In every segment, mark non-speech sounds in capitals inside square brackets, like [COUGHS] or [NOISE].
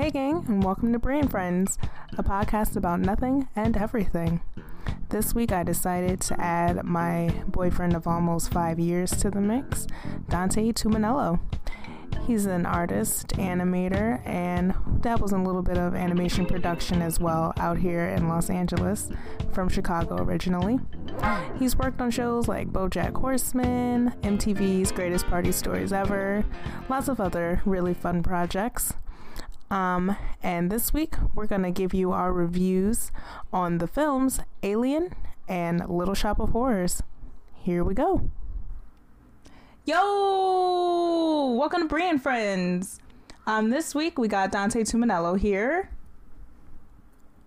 Hey, gang, and welcome to Brain Friends, a podcast about nothing and everything. This week I decided to add my boyfriend of almost five years to the mix, Dante Tumanello. He's an artist, animator, and dabbles in a little bit of animation production as well out here in Los Angeles, from Chicago originally. He's worked on shows like Bojack Horseman, MTV's Greatest Party Stories Ever, lots of other really fun projects. Um, and this week we're going to give you our reviews on the films Alien and Little Shop of Horrors. Here we go. Yo! Welcome to Brain Friends. Um, this week we got Dante Tumanello here.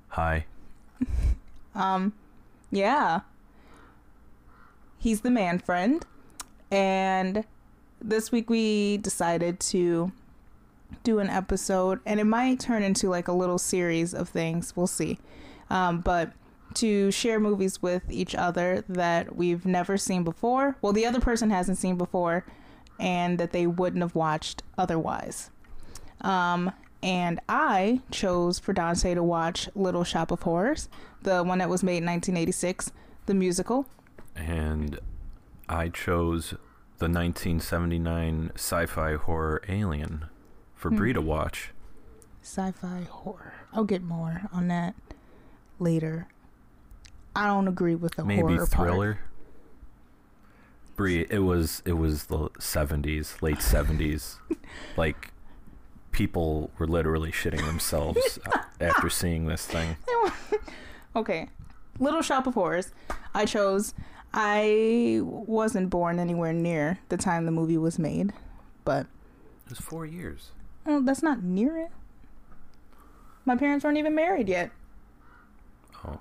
Hi. [LAUGHS] Um, yeah. He's the man friend. And this week we decided to do an episode, and it might turn into like a little series of things. We'll see. Um, but to share movies with each other that we've never seen before. Well, the other person hasn't seen before, and that they wouldn't have watched otherwise. Um, and I chose for Dante to watch Little Shop of Horrors, the one that was made in 1986, the musical. And I chose the 1979 sci fi horror Alien for Hmm. Bree to watch. Sci-fi horror. I'll get more on that later. I don't agree with the Maybe horror part. thriller. Bree, it was it was the 70s, late [LAUGHS] 70s. like people were literally shitting themselves [LAUGHS] after seeing this thing. [LAUGHS] Okay. Little Shop of Horrors. I chose. I wasn't born anywhere near the time the movie was made, but It was 4 years. Oh, that's not near it. My parents weren't even married yet, Oh,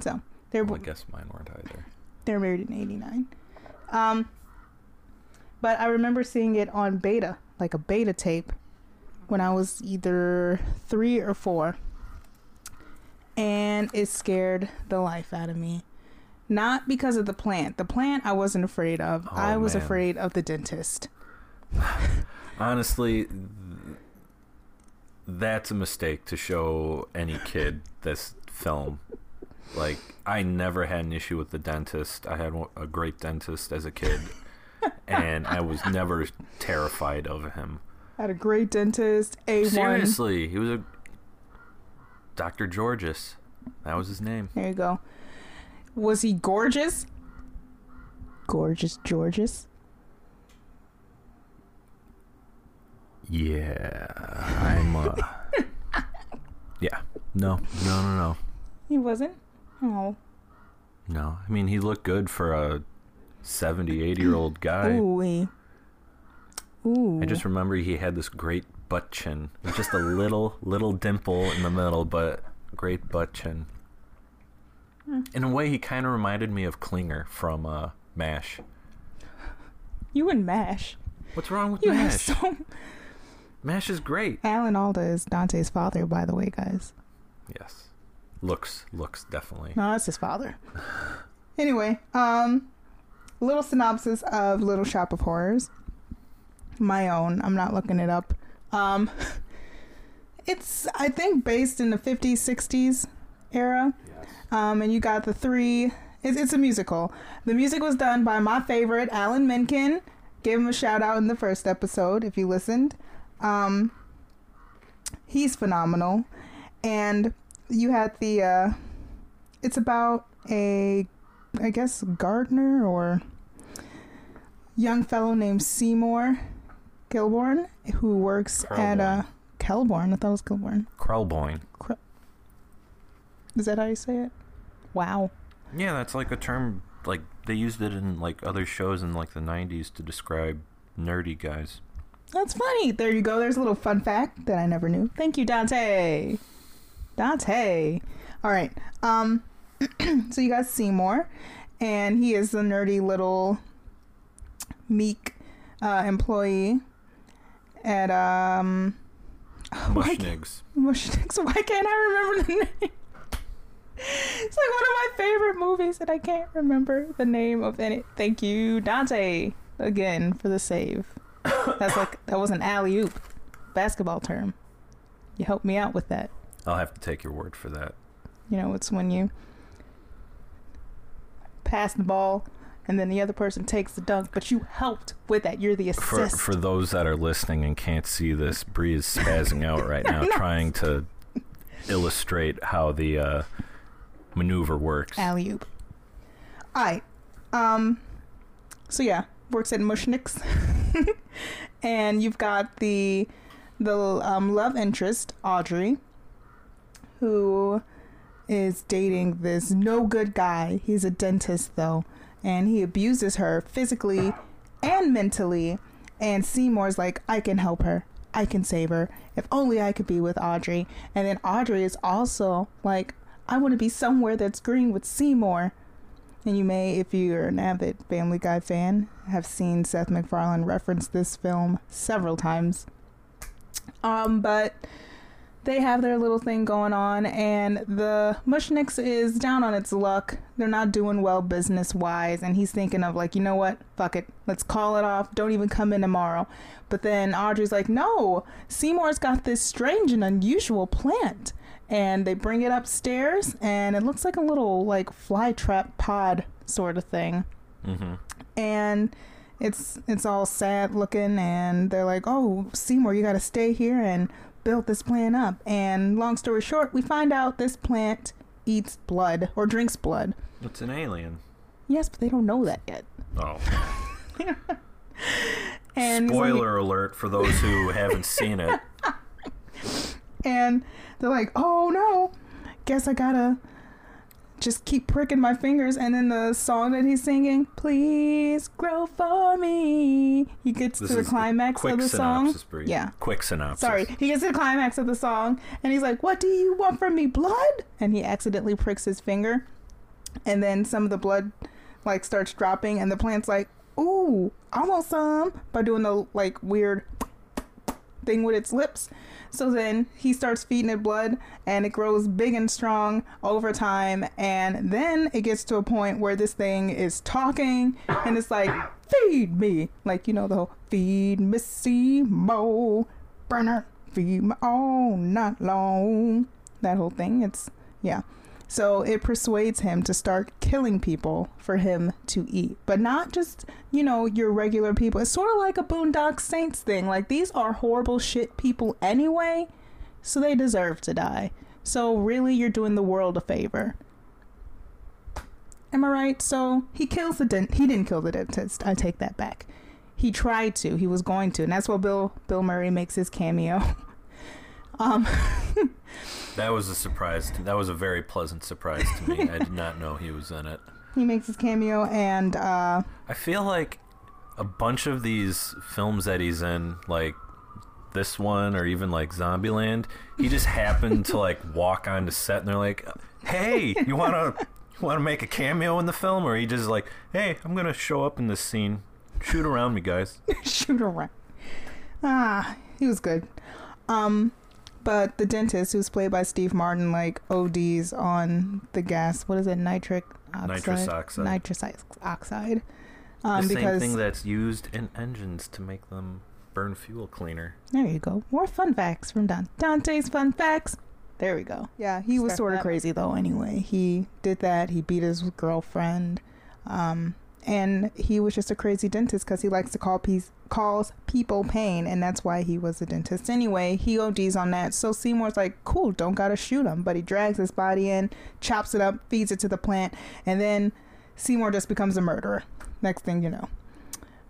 so they're well, I guess mine weren't either. they were married in '89. Um, but I remember seeing it on beta, like a beta tape, when I was either three or four, and it scared the life out of me. Not because of the plant. The plant I wasn't afraid of. Oh, I was man. afraid of the dentist. [SIGHS] Honestly, that's a mistake to show any kid this film. Like, I never had an issue with the dentist. I had a great dentist as a kid, [LAUGHS] and I was never terrified of him. I had a great dentist. A. Seriously, he was a Dr. Georges. That was his name. There you go. Was he gorgeous? Gorgeous Georges. Yeah, I'm. Uh, [LAUGHS] yeah, no, no, no, no. He wasn't. Oh. No, I mean he looked good for a 70, 80 year old guy. Ooh. Ooh. I just remember he had this great butt chin, just a little [LAUGHS] little dimple in the middle, but great butt chin. Hmm. In a way, he kind of reminded me of Klinger from uh, Mash. You and Mash. What's wrong with You have so. Mash is great. Alan Alda is Dante's father, by the way, guys. Yes, looks looks definitely. No, that's his father. [SIGHS] Anyway, um, little synopsis of Little Shop of Horrors. My own. I'm not looking it up. Um, [LAUGHS] it's I think based in the 50s, 60s era. Um, and you got the three. It's, it's a musical. The music was done by my favorite, Alan Menken. Give him a shout out in the first episode if you listened. Um, he's phenomenal. And you had the. Uh, it's about a, I guess, gardener or young fellow named Seymour Kilborn who works at a, Kelborn. I thought it was Kilborn. Krellboin. Is that how you say it? Wow. Yeah, that's like a term. Like they used it in like other shows in like the '90s to describe nerdy guys. That's funny. There you go. There's a little fun fact that I never knew. Thank you, Dante. Dante. All right. Um [CLEARS THROAT] so you got Seymour and he is the nerdy little meek uh, employee at um [LAUGHS] Mushnigs. Mushniks. [LAUGHS] Why can't I remember the name? It's like one of my favorite movies, and I can't remember the name of any. Thank you, Dante, again for the save. That's like that was an alley oop basketball term. You help me out with that. I'll have to take your word for that. You know, it's when you pass the ball and then the other person takes the dunk, but you helped with that. You're the For assist. for those that are listening and can't see this, Bree is spazzing out right [LAUGHS] now, No. trying to illustrate how the uh, maneuver works. Alley oop. Alright. Um so yeah, works at Mushniks. [LAUGHS] and you've got the the um, love interest, Audrey, who is dating this no good guy. He's a dentist though, and he abuses her physically and mentally. And Seymour's like, I can help her. I can save her. If only I could be with Audrey. And then Audrey is also like, I want to be somewhere that's green with Seymour. And you may, if you're an avid Family Guy fan, have seen Seth MacFarlane reference this film several times. Um, but they have their little thing going on, and the Mushniks is down on its luck. They're not doing well business wise, and he's thinking of like, you know what? Fuck it, let's call it off. Don't even come in tomorrow. But then Audrey's like, no, Seymour's got this strange and unusual plant, and they bring it upstairs, and it looks like a little like fly trap pod sort of thing hmm and it's it's all sad looking and they're like oh seymour you got to stay here and build this plant up and long story short we find out this plant eats blood or drinks blood It's an alien. yes but they don't know that yet Oh. [LAUGHS] and he's like- Spoiler alert for those who haven't seen it. [LAUGHS] and they're like oh no guess i gotta just keep pricking my fingers and then the song that he's singing please grow for me he gets This to the climax of the song Bree. Yeah. Quick synopsis. Sorry, he gets to the climax of the song and he's like, What do you want from me? Blood? And he accidentally pricks his finger. And then some of the blood like starts dropping and the plant's like, Ooh, I want some by doing the like weird thing with its lips. So then he starts feeding it blood and it grows big and strong over time. And then it gets to a point where this thing is talking and it's like, feed me. Like, you know, the whole feed me Seymour, burner, feed me all night long. That whole thing. It's, yeah. So it persuades him to start killing people for him to eat. But not just, you know, your regular people. It's sort of like a Boondock Saints thing. Like, these are horrible shit people anyway, so they deserve to die. So, really, you're doing the world a favor. Am I right? So, he kills the dent. He didn't kill the dentist. I take that back. He tried to. He was going to. And that's why Bill, Bill Murray makes his cameo. [LAUGHS] um, [LAUGHS] That was a surprise. To, that was a very pleasant surprise to me. I did not know he was in it. [LAUGHS] he makes his cameo and, uh, I feel like a bunch of these films that he's in, like this one or even like Zombieland, he just happened to like [LAUGHS] walk onto set and they're like, "Hey, you want to you want to make a cameo in the film?" Or he just like, "Hey, I'm gonna show up in this scene. Shoot around me, guys." [LAUGHS] shoot around. Ah, he was good. Um, but the dentist, who's played by Steve Martin, like ODs on the gas. What is it? Nitric oxide. Nitrous oxide. Nitrous oxide. Um, the same thing that's used in engines to make them burn fuel cleaner. there you go. More fun facts from Don Dante's fun facts. There we go. Yeah, he was sort of crazy though. Anyway, he did that. He beat his girlfriend, um, and he was just a crazy dentist because he likes to call peace, calls people pain, and that's why he was a dentist. Anyway, he ODs on that. So Seymour's like, "Cool, don't gotta shoot him," but he drags his body in, chops it up, feeds it to the plant, and then Seymour just becomes a murderer. Next thing you know.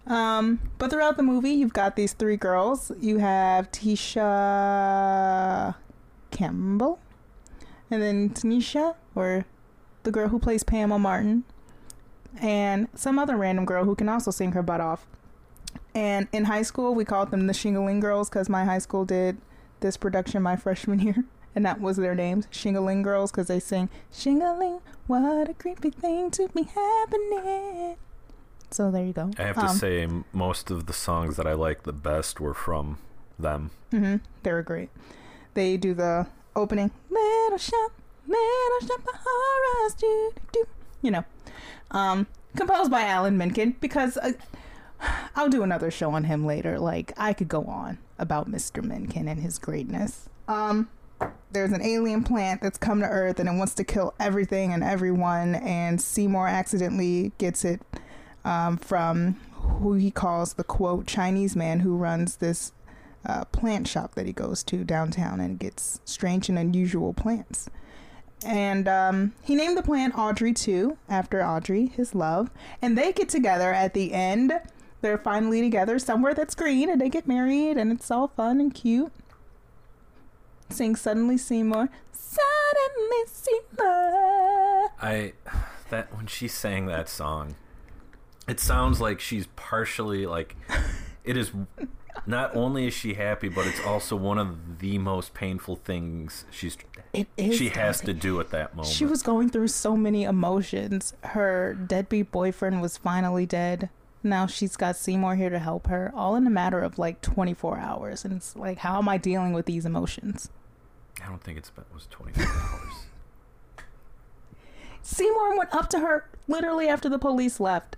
Um, but throughout the movie, you've got these three girls. You have Tisha Campbell, and then Tanisha, or the girl who plays Pamela Martin, and some other random girl who can also sing her butt off. And in high school, we called them the Shingaling Girls because my high school did this production my [LAUGHS] freshman year, and that was their names, Shingaling Girls, because they sing Shingaling, what a creepy thing to be happening. So there you go. I have to Um, say, most of the songs that I like the best were from them. hmm They were great. They do the opening little shop, little shop of horrors, do, do, you know, um, composed by Alan Menken because uh, I'll do another show on him later. Like I could go on about Mr. Menken and his greatness. Um, there's an alien plant that's come to Earth and it wants to kill everything and everyone. And Seymour accidentally gets it um, from who he calls the quote Chinese man who runs this uh, plant shop that he goes to downtown and gets strange and unusual plants. And um, he named the plant Audrey too, after Audrey, his love. And they get together at the end. They're finally together somewhere that's green, and they get married, and it's all fun and cute. Sing Suddenly Seymour. Suddenly Seymour. I that when she sang that song, it sounds like she's partially like [LAUGHS] it is not only is she happy, but it's also one of the most painful things she's It is. she has to do at that moment. She was going through so many emotions. Her deadbeat boyfriend was finally dead. Now she's got Seymour here to help her, all in a matter of like 24 hours. And it's like, how am I dealing with these emotions? I don't think it's it was 24 [LAUGHS] hours. Seymour went up to her literally after the police left.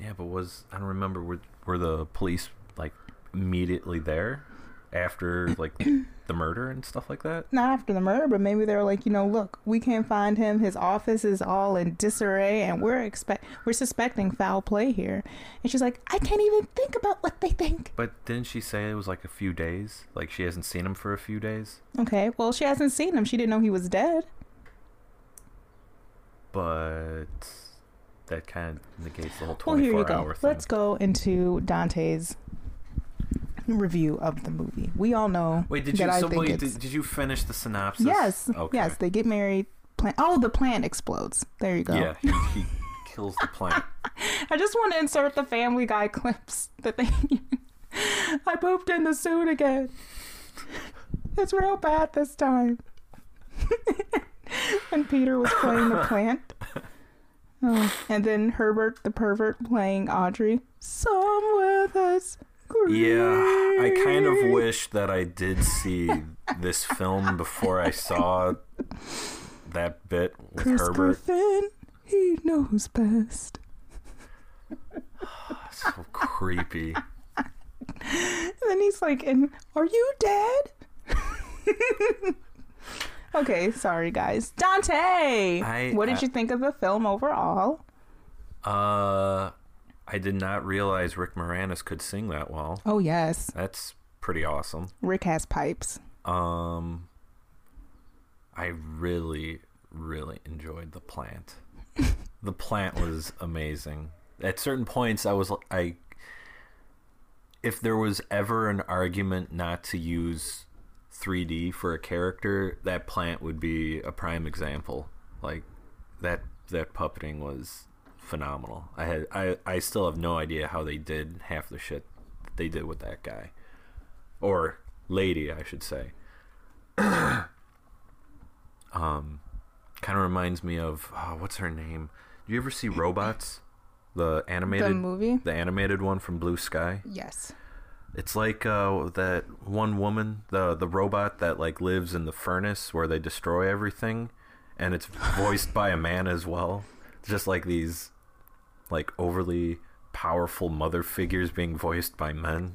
Yeah, but was I don't remember were were the police like immediately there after like the murder and stuff like that? Not after the murder, but maybe they were like, you know, look, we can't find him. His office is all in disarray, and we're expect we're suspecting foul play here. And she's like, I can't even think about what they think. But didn't she say it was like a few days? Like she hasn't seen him for a few days? Okay, well, she hasn't seen him. She didn't know he was dead. But that kind of negates the whole Well, here 24 you go. thing. Let's go into Dante's review of the movie. We all know Wait, did you so wait, did, did you finish the synopsis? yes, Okay. yes. They get married. Plant. Oh, the plant explodes. There you go. Yeah, he, he [LAUGHS] kills the plant. [LAUGHS] I just want to insert the Family Guy [LAUGHS] clips that they. I pooped in the suit again. It's real bad this time. and Peter was playing the plant. Oh, and then Herbert the pervert playing Audrey. Somewhere that's Yeah, I kind of wish that I did see this film before I saw that bit with Chris Herbert. Griffin, he knows best. [SIGHS] So creepy. And then he's like, "And are you dead?" [LAUGHS] okay, sorry guys. Dante, I- what did I- you think of the film overall? Uh, I did not realize Rick Moranis could sing that well. Oh yes, That's pretty awesome. Rick has pipes. Um, I really, really enjoyed the plant. [LAUGHS] the plant was amazing. At certain points, I was I. If there was ever an argument not to use 3D for a character, that plant would be a prime example. Like that that puppeting was phenomenal. I had I I still have no idea how they did half the shit they did with that guy or lady, I should say. [COUGHS] um, kind of reminds me of oh, what's her name? Do you ever see Robots, the animated the movie? the animated one from Blue Sky? Yes. It's like uh, that one woman, the the robot that like lives in the furnace where they destroy everything, and it's voiced by a man as well. Just like these, like overly powerful mother figures being voiced by men.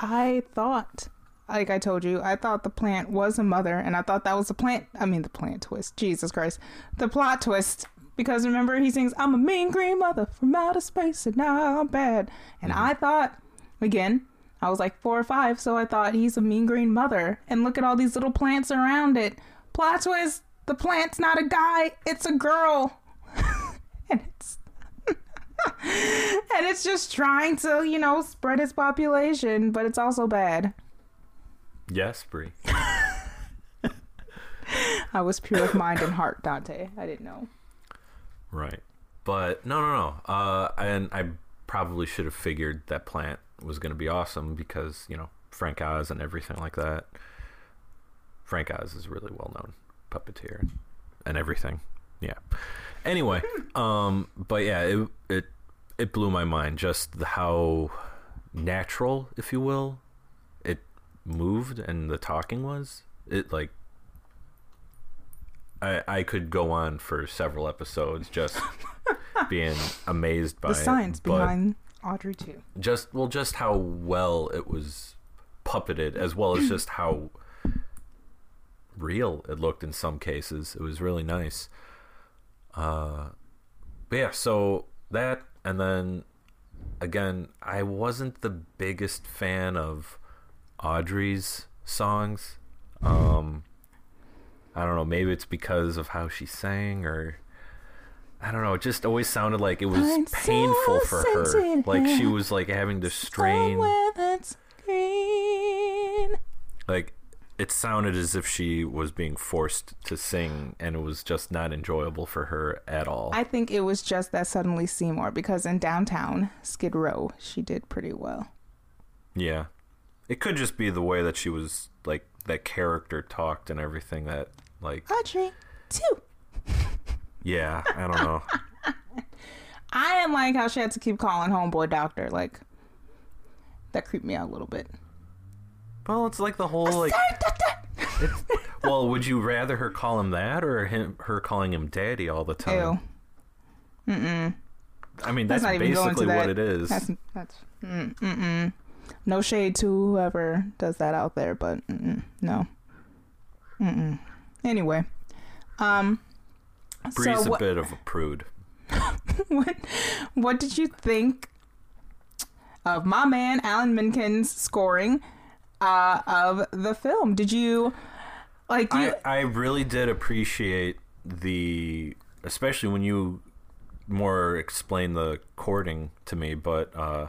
I thought, like I told you, I thought the plant was a mother, and I thought that was the plant. I mean, the plant twist. Jesus Christ, the plot twist. Because remember, he sings, "I'm a mean green mother from outer space, and now I'm bad." And mm-hmm. I thought, again, I was like four or five, so I thought he's a mean green mother. And look at all these little plants around it. Plot twist: the plant's not a guy; it's a girl, [LAUGHS] and it's [LAUGHS] and it's just trying to, you know, spread its population, but it's also bad. Yes, Bree. [LAUGHS] I was pure of mind and heart, Dante. I didn't know. Right. But no, no, no. Uh, and I probably should have figured that plant was going to be awesome because you know Frank Oz and everything like that. Frank Oz is a really well known puppeteer and everything. Yeah. Anyway, um, but yeah, it it it blew my mind just how natural, if you will, it moved and the talking was. It like I I could go on for several episodes just [LAUGHS] being amazed by The science it, behind Audrey too. just well just how well it was puppeted as well as just how real it looked in some cases it was really nice uh but yeah so that and then again i wasn't the biggest fan of audrey's songs um i don't know maybe it's because of how she sang or I don't know. It just always sounded like it was I'm so painful for her. Like she was like having to strain. Somewhere that's green. Like it sounded as if she was being forced to sing, and it was just not enjoyable for her at all. I think it was just that suddenly Seymour because in downtown Skid Row she did pretty well. yeah, it could just be the way that she was like that character talked and everything. That like Audrey too. [LAUGHS] yeah, I don't know. [LAUGHS] I didn't like how she had to keep calling homeboy doctor. Like that creeped me out a little bit. Well, it's like the whole like. [LAUGHS] Well, would you rather her call him that or him her calling him daddy all the time? Ew. Mm-mm. I mean, that's not even go into basically what it is. That's that's mm, mm-mm. No shade to whoever does that out there, but mm-mm, no. Mm-mm. Anyway, um, Bree's so a bit of a prude. [LAUGHS] what what did you think of my man Alan Menken's scoring uh, of the film? Did you like you? I, I really did appreciate the, especially when you more explain the chording to me, but uh,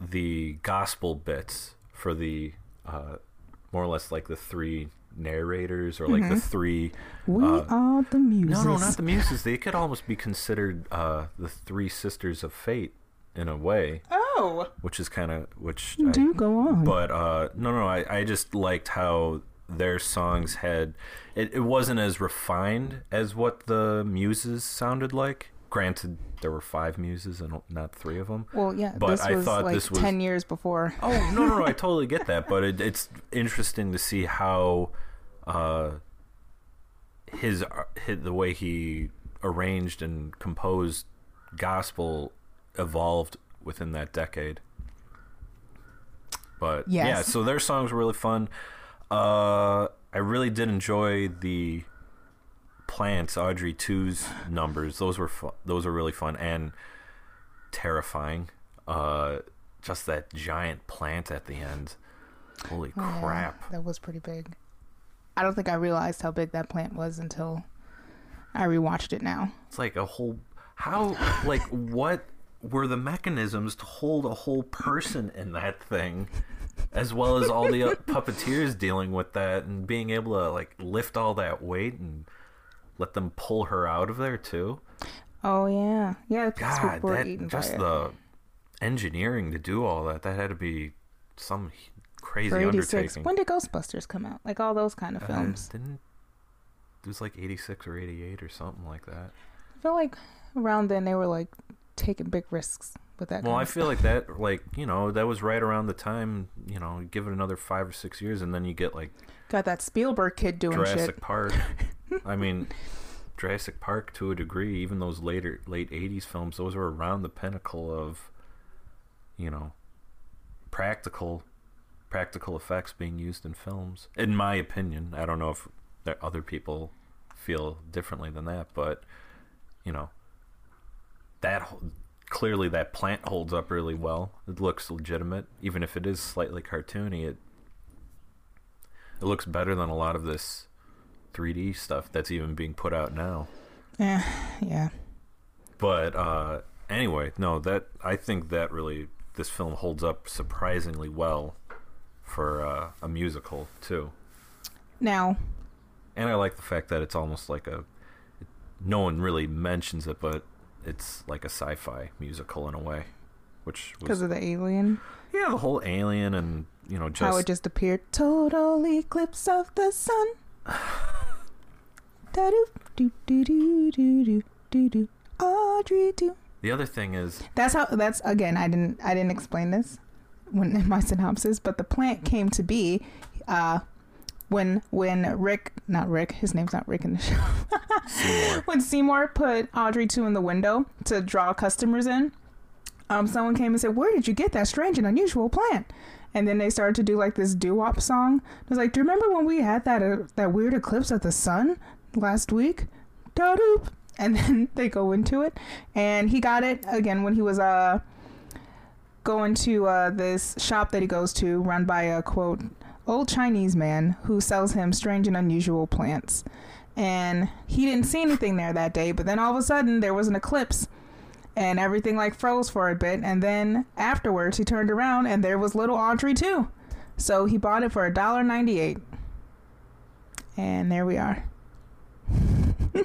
the gospel bits for the uh, more or less like the three narrators or like the three. we uh, are the muses. No, no, not the muses. They could almost be considered uh, the three sisters of fate in a way, Oh, which is kind of which. I, do go on. but uh no no I, I just liked how their songs had it, it wasn't as refined as what the muses sounded like granted there were five muses and not three of them well, yeah, but this I was thought like this was- ten years before. oh no no no i [LAUGHS] totally get that but it, it's interesting to see how uh his, his the way he arranged and composed gospel evolved within that decade. But yeah so their songs were really fun. Uh i really did enjoy the plants audrey 2's numbers. Those were fu- those were really fun and terrifying. Uh just that giant plant at the end. Holy Oh, crap. That was pretty big. I don't think I realized how big that plant was until I rewatched it now. It's like a whole. How like what were the mechanisms to hold a whole person in that thing, as well as all the uh, [LAUGHS] puppeteers dealing with that and being able to like lift all that weight and let them pull her out of there too. Oh yeah, yeah. God, people were eaten that just the engineering to do all that. That had to be some crazy For 86. undertaking. When did Ghostbusters come out? Like all those kind of Uh, films. didn't it was like eighty six or eighty eight or something like that. I feel like around then they were like taking big risks with that. Well, I feel like that, like you know, that was right around the time, you know, give it another five or six years, and then you get like got that Spielberg kid doing Jurassic shit. Park. [LAUGHS] I mean, Jurassic Park to a degree, even those later late '80s films, those were around the pinnacle of, you know, practical, practical effects being used in films. In my opinion, I don't know if other people feel differently than that, but you know, that clearly that plant holds up really well. It looks legitimate, even if it is slightly cartoony. It it looks better than a lot of this 3D stuff that's even being put out now. Yeah, yeah. But uh, anyway, no, that I think that really this film holds up surprisingly well for uh, a musical too. Now, And I like the fact that it's almost like a no one really mentions it, but it's like a sci-fi musical in a way, which because of the alien. Yeah, the whole alien and you know just how it just appeared. Total eclipse of the sun. [SIGHS] Audrey do. The other thing is that's how that's again. I didn't I didn't explain this when in my synopsis, but the plant came to be uh, when when Rick, not Rick, his name's not Rick in the show. Seymour. [LAUGHS] when Seymour put Audrey two in the window to draw customers in, um, someone came and said, "Where did you get that strange and unusual plant?" And then they started to do like this doo wop song. It was like, "Do you remember when we had that uh, that weird eclipse of the sun last week?" Da doop. And [LAUGHS] then they go into it, and he got it again when he was uh going to uh, this shop that he goes to, run by a quote old Chinese man who sells him strange and unusual plants. And he didn't see anything there that day, but then all of a sudden there was an eclipse and everything like froze for a bit and then afterwards he turned around and there was little Audrey too. So he bought it for a dollar ninety eight. And there we are. [LAUGHS]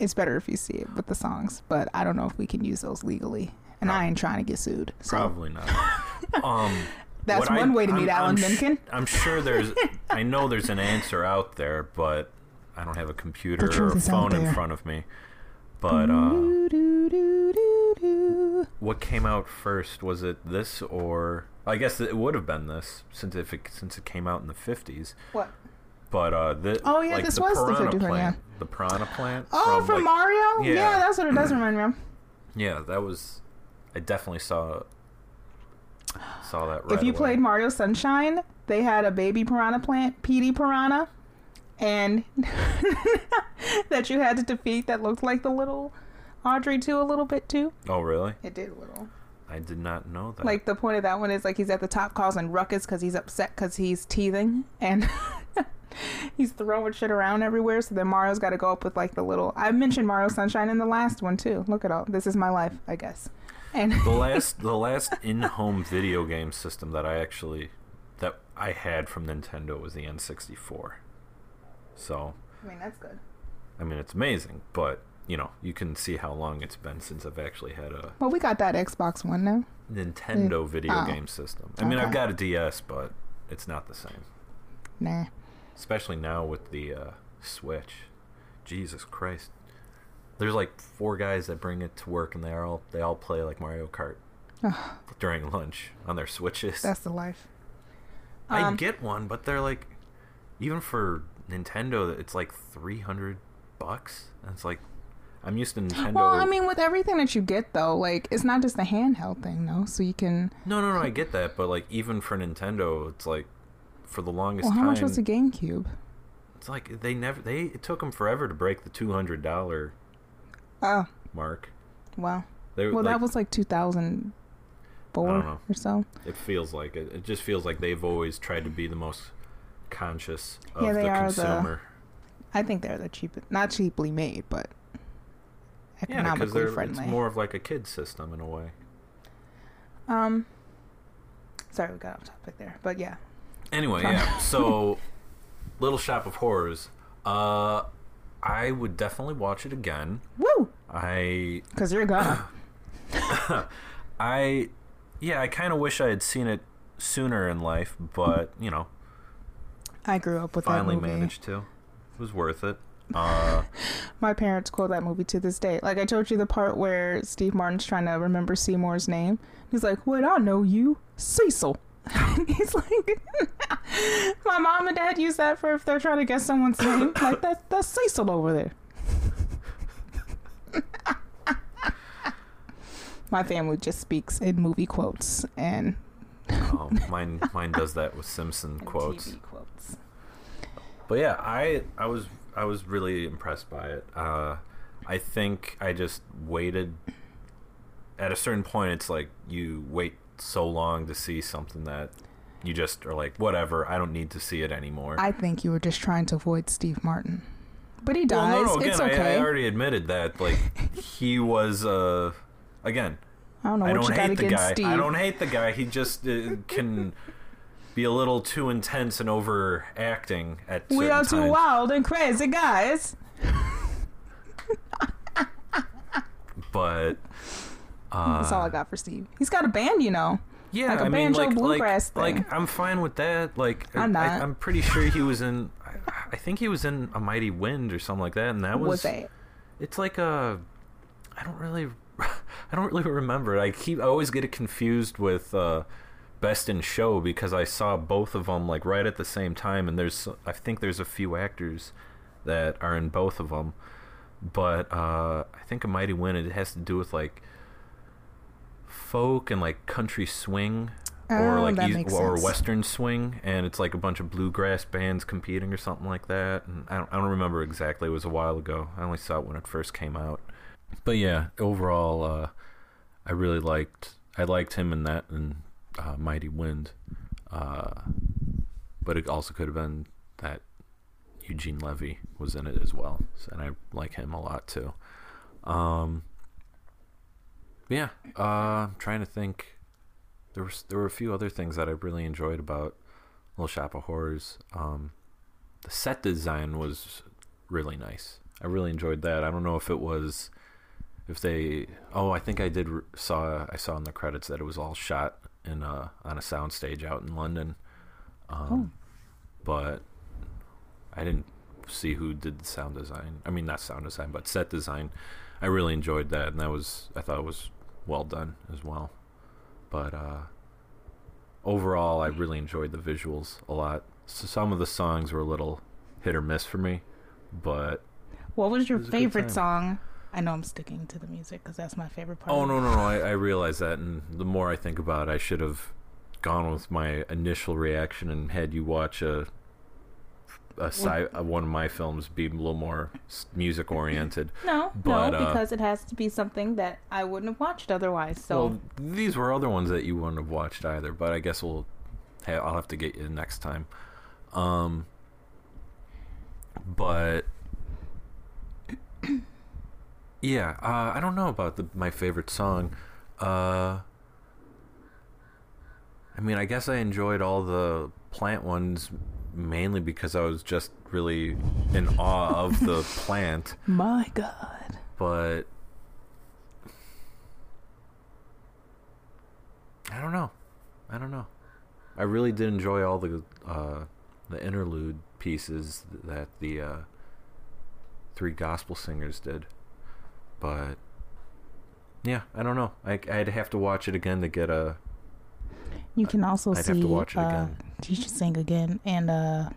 it's better if you see it with the songs, but I don't know if we can use those legally. And I ain't trying to get sued. So Probably not. [LAUGHS] Um, that's one I- way to meet I'm- Alan I'm sh- Menken. [LAUGHS] I'm sure there's. I know there's an answer out there, but I don't have a computer or a phone in front of me. But uh, doo, doo, doo. what came out first? Was it this or? I guess it would have been this since if it, since it came out in the 50s. What? But uh, the, Oh, yeah, like this the was the piranha 50s one, plant, the piranha plant. Oh, from, like- Mario? Yeah. yeah. that's what it does [CLEARS THROAT] remind me of. Yeah, that was. I definitely saw. Saw that. Right if you away. played Mario Sunshine, they had a baby piranha plant, Petey Piranha, and [LAUGHS] that you had to defeat that looked like the little Audrey too, a little bit too. Oh really? It did a little. I did not know that. Like the point of that one is like he's at the top causing ruckus because he's upset because he's teething and [LAUGHS] he's throwing shit around everywhere. So then Mario's got to go up with like the little. I mentioned Mario Sunshine in the last one too. Look at all. This is my life, I guess. And the [LAUGHS] last the last in-home video game system that I actually that I had from Nintendo was the N64. So, I mean that's good. I mean it's amazing, but you know, you can see how long it's been since I've actually had a Well, we got that Xbox One now. Nintendo video Oh. game system. I mean, I've got a DS, but it's not the same. Nah. Especially now with the uh, Switch. Jesus Christ. There's like four guys that bring it to work and they all they all play like Mario Kart during lunch on their Switches. That's the life. I Um, get one, but they're like, even for Nintendo, it's like three hundred bucks. And it's like, I'm used to Nintendo. Well, I mean, with everything that you get though, like it's not just a handheld thing though, so you can. no, no, no, I get that, but like even for Nintendo, it's like, for the longest Well, how time, much was the GameCube? it's like they never they it took them forever to break the two hundred dollar Oh, mark. wow. They, Well, like, that was like 2004 I don't know. or so. It feels like it. It just feels like they've always tried to be the most conscious of Yeah, they the are the- consumer. I think they're the cheapest, not cheaply made, but yeah, economically they're it's more of like a kid system in a way. Um, sorry, we got off topic there, but yeah. Anyway, yeah. So, [LAUGHS] Little Shop of Horrors. Uh, I would definitely watch it again. Woo! I, Because you're gonna. [COUGHS] I, yeah. I kind of wish I had seen it sooner in life, but you know, I grew up with finally that movie. managed to. It was worth it. [LAUGHS] Uh, My parents quote that movie to this day. Like I told you, the part where Steve Martin's trying to remember Seymour's name. He's like, "What I know you, Cecil." [LAUGHS] He's like, [LAUGHS] my mom and dad use that for if they're trying to guess someone's name. Like that, that's Cecil over there. My family just speaks in movie quotes and, oh, mine, mine does that with Simpson [LAUGHS] quotes. Quotes. But yeah, I I was I was really impressed by it. Uh, I think I just waited. At a certain point, it's like you wait so long to see something that you just are like, whatever. I don't need to see it anymore. I think you were just trying to avoid Steve Martin, but he dies. well, no, no. Again, it's okay. I already admitted that. Like [LAUGHS] he was. Uh, again, I don't know I don't you got hate the guy. Steve. I don't hate the guy. He just uh, can be a little too intense and overacting at. Times. We are too times. wild and crazy guys. But. Uh, That's all I got for Steve. He's got a band, you know. Yeah, Like a I mean, banjo like, bluegrass like, thing. like, I'm fine with that. Like, I'm not. I'm pretty sure he was in. I, I think he was in a Mighty Wind or something like that, and that was. Was that? It's like a. I don't really. [LAUGHS] I don't really remember. I keep. I always get it confused with uh, Best in Show because I saw both of them like right at the same time, and there's. I think there's a few actors that are in both of them, but uh, I think a mighty wind. It has to do with like folk and like country swing or Oh, like eas- makes or sense. western swing, and it's like a bunch of bluegrass bands competing or something like that. And I don't, I don't remember exactly. It was a while ago. I only saw it when it first came out. But yeah, overall, uh, I really liked. I liked him in that and uh, Mighty Wind. Uh, but it also could have been that Eugene Levy was in it as well, and I like him a lot too. Um, yeah, uh, I'm trying to think. There was there were a few other things that I really enjoyed about Little Shop of Horrors. Um, the set design was really nice. I really enjoyed that. I don't know if it was if they. Oh, I think I did r- saw I saw in the credits that it was all shot in uh on a soundstage out in London. Um, but I didn't see who did the sound design. I mean, not sound design, but set design. I really enjoyed that, and that was I thought it was well done as well. But uh, overall, I really enjoyed the visuals a lot. So some of the songs were a little hit or miss for me, but What was your was favorite song? I know I'm sticking to the music because that's my favorite part. oh no no no, I, I realize that, and the more I think about it, I should have gone with my initial reaction and had you watch a a sci- one of my films be a little more music oriented. [LAUGHS] No, But, no, uh, because it has to be something that I wouldn't have watched otherwise. So Well, these were other ones that you wouldn't have watched either, but I guess we'll. I'll have to get you next time. Um, but yeah, uh, I don't know about the, my favorite song. Uh, I mean, I guess I enjoyed all the plant ones mainly because I was just really in awe of [LAUGHS] the plant my God, but I don't know. I don't know. I really did enjoy all the uh, the interlude pieces that the uh, three gospel singers did, but yeah, I don't know. I, I'd have to watch it again to get a. you can also I'd see have to watch it uh, again. Teacher sing again and uh,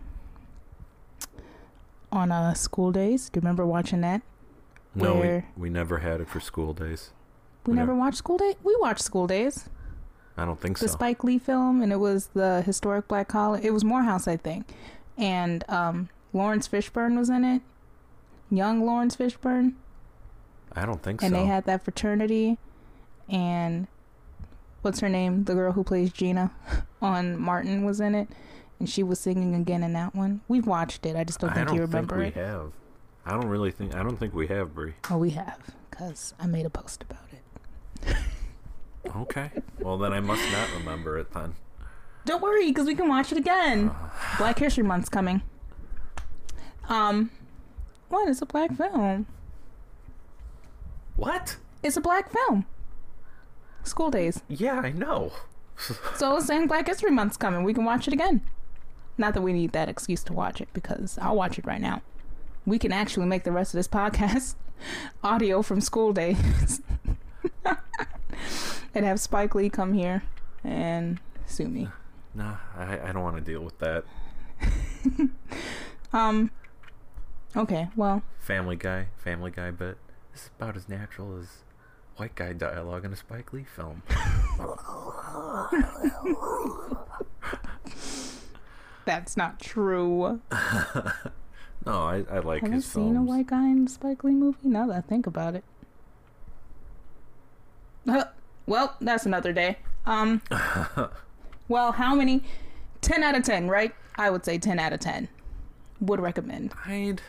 on uh, School Daze. Do you remember watching that? No, we, we never had it for School Daze. We We never never- watched School Day. We watched School Daze, I don't think the so. The Spike Lee film, and it was the historic black college. It was Morehouse, I think, and um, Laurence Fishburne was in it. Young Laurence Fishburne. I don't think and so. And they had that fraternity and what's her name the girl who plays gina [LAUGHS] on martin was in it and she was singing again in that one we've watched it i just don't I think don't you think remember we it have. I don't really think. I don't think we have, Bree. oh we have because i made a post about it Okay. well, then I must not remember it then. don't worry because we can watch it again Uh. [SIGHS] black history month's coming um what it's a black film What? it's a black film School Daze Yeah, I know. [LAUGHS] So I was saying Black History Month's coming. We can watch it again. Not that we need that excuse to watch it because I'll watch it right now. We can actually make the rest of this [LAUGHS] podcast audio from School Daze [LAUGHS] and have Spike Lee come here and sue me. Nah, I, I don't want to deal with that. Um. Okay. Well, Family Guy, Family Guy bit. This is about as natural as white guy dialogue in a Spike Lee film. [LAUGHS] that's not true. [LAUGHS] No, I, I like Have I his seen a white guy in a Spike Lee movie? Now that I think about it. Uh, well, that's another day. Um. [LAUGHS] well, how many? Ten out of ten, right? I would say ten out of ten. Would recommend. I'd.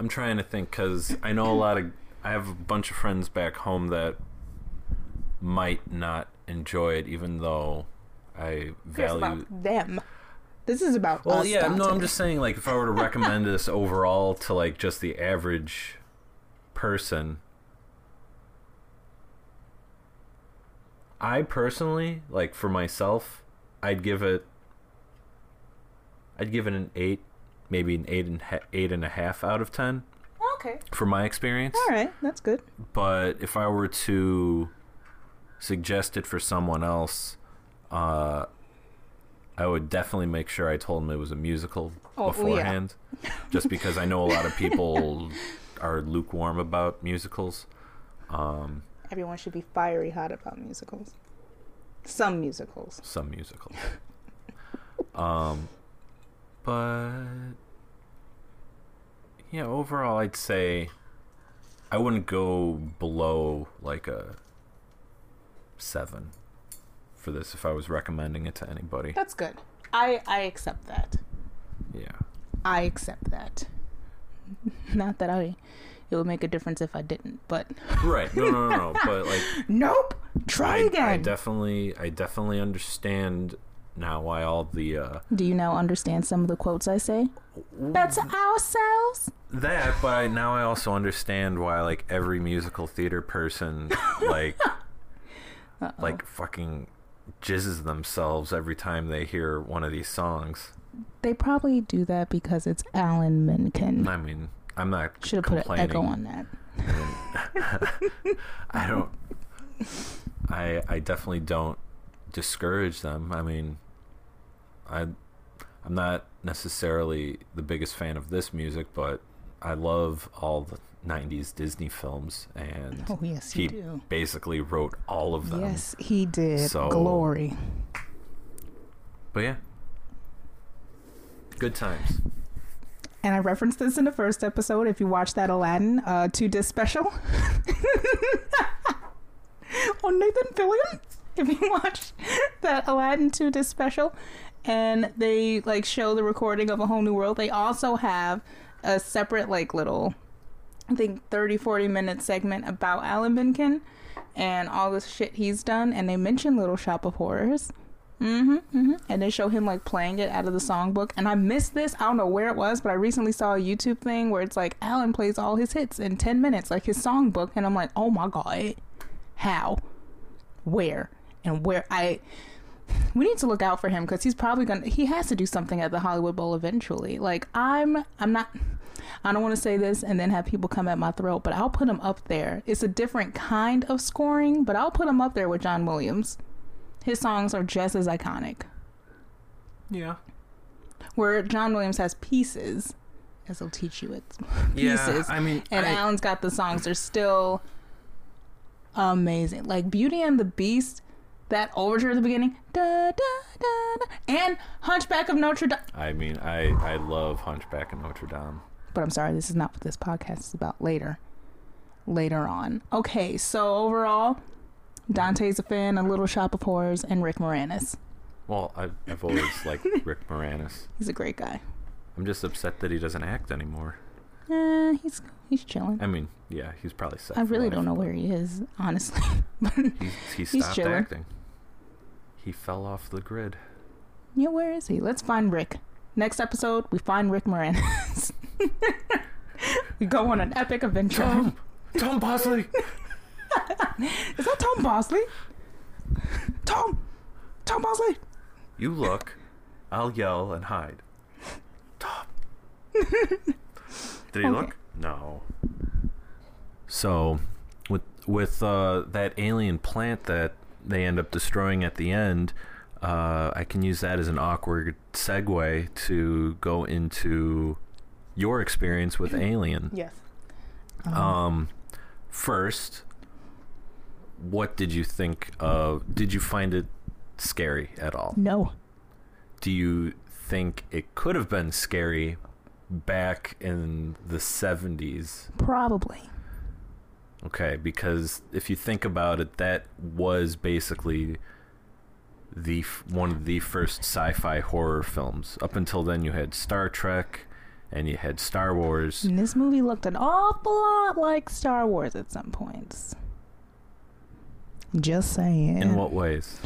I'm trying to think because I know a lot of. I have a bunch of friends back home that might not enjoy it, even though I value. about them. This is about Well, yeah, no, I'm just saying, like, if I were to recommend this [LAUGHS] overall to like just the average person, I personally, like, for myself, I'd give it, I'd give it an eight, maybe an eight and ha- eight and a half out of ten Okay. for my experience. All right, that's good. But if I were to suggest it for someone else, uh, I would definitely make sure I told them it was a musical Oh, yeah. beforehand, [LAUGHS] just because I know a lot of people are lukewarm about musicals. Um, Everyone should be fiery hot about musicals. Some musicals. some musicals. [LAUGHS] um, but yeah, overall, I'd say I wouldn't go below like a seven for this if I was recommending it to anybody. That's good. I I accept that. Yeah. I accept that. [LAUGHS] Not that I it would make a difference if I didn't, but [LAUGHS] Right. No, no, no, no. But like, nope. Try I, again. I definitely, I definitely understand now why all the uh, Do you now understand some of the quotes I say? That's ourselves. that. But I, now I also understand why like every musical theater person like [LAUGHS] like fucking jizzes themselves every time they hear one of these songs. They probably do that because it's Alan Menken. I mean, I'm not Should have put an complaining. echo on that. [LAUGHS] I don't. I I definitely don't discourage them. I mean, I I'm not necessarily the biggest fan of this music, but I love all the '90s Disney films, and [LAUGHS] Oh yes, he do. basically wrote all of them. Yes, he did. So- Glory. But yeah, good times. And I referenced this in the first episode. If you watch that Aladdin uh, two disc special [LAUGHS] on Nathan Fillion, if you watch that Aladdin two disc special, and they like show the recording of a whole new world, they also have a separate like little, I think 30, 40 minute segment about Alan Menken and all the shit he's done, and they mention Little Shop of Horrors. Mm-hmm, hmm And they show him like playing it out of the songbook. And I missed this. I don't know where it was, but I recently saw a YouTube thing where it's like Alan plays all his hits in 10 minutes, like his songbook. And I'm like, oh my God. How? Where? And where? I. We need to look out for him because he's probably gonna. He has to do something at the Hollywood Bowl eventually. Like I'm. I'm not. I don't want to say this and then have people come at my throat, but I'll put him up there. It's a different kind of scoring, but I'll put him up there with John Williams. His songs are just as iconic. Yeah. Where John Williams has pieces, as he'll teach you it's [LAUGHS] Yeah. pieces, I mean, and I, Alan's got the songs. They're still amazing. Like Beauty and the Beast, that overture at the beginning, da da da, and Hunchback of Notre Dame. I mean, I I love Hunchback of Notre Dame. But I'm sorry, this is not what this podcast is about. Later, later on. Okay, so overall, Dante's a fan of Little Shop of Horrors and Rick Moranis. Well, I've, I've always liked [LAUGHS] Rick Moranis. He's a great guy. I'm just upset that he doesn't act anymore. Eh, he's he's chilling. I mean, yeah, he's probably set. I really life, don't know where he is, honestly. [LAUGHS] He's, he He's stopped chilling. acting. He fell off the grid. yeah, where is he? Let's find Rick. Next episode, we find Rick Moranis. [LAUGHS] we go on an epic adventure. Tom, Tom Bosley. Is that Tom Bosley? Tom, Tom Bosley. You look. I'll yell and hide. Tom. Did he Okay. look? No. So, with with uh, that alien plant that they end up destroying at the end, uh, I can use that as an awkward segue to go into your experience with Alien. Yes. Um, first, what did you think of? Did you find it scary at all? no. Do you think it could have been scary back in the 70s? Probably. Okay, because if you think about it, that was basically the f- one of the first sci-fi horror films. Up until then, you had Star Trek and you had Star Wars. And this movie looked an awful lot like Star Wars at some points. Just saying. In what ways?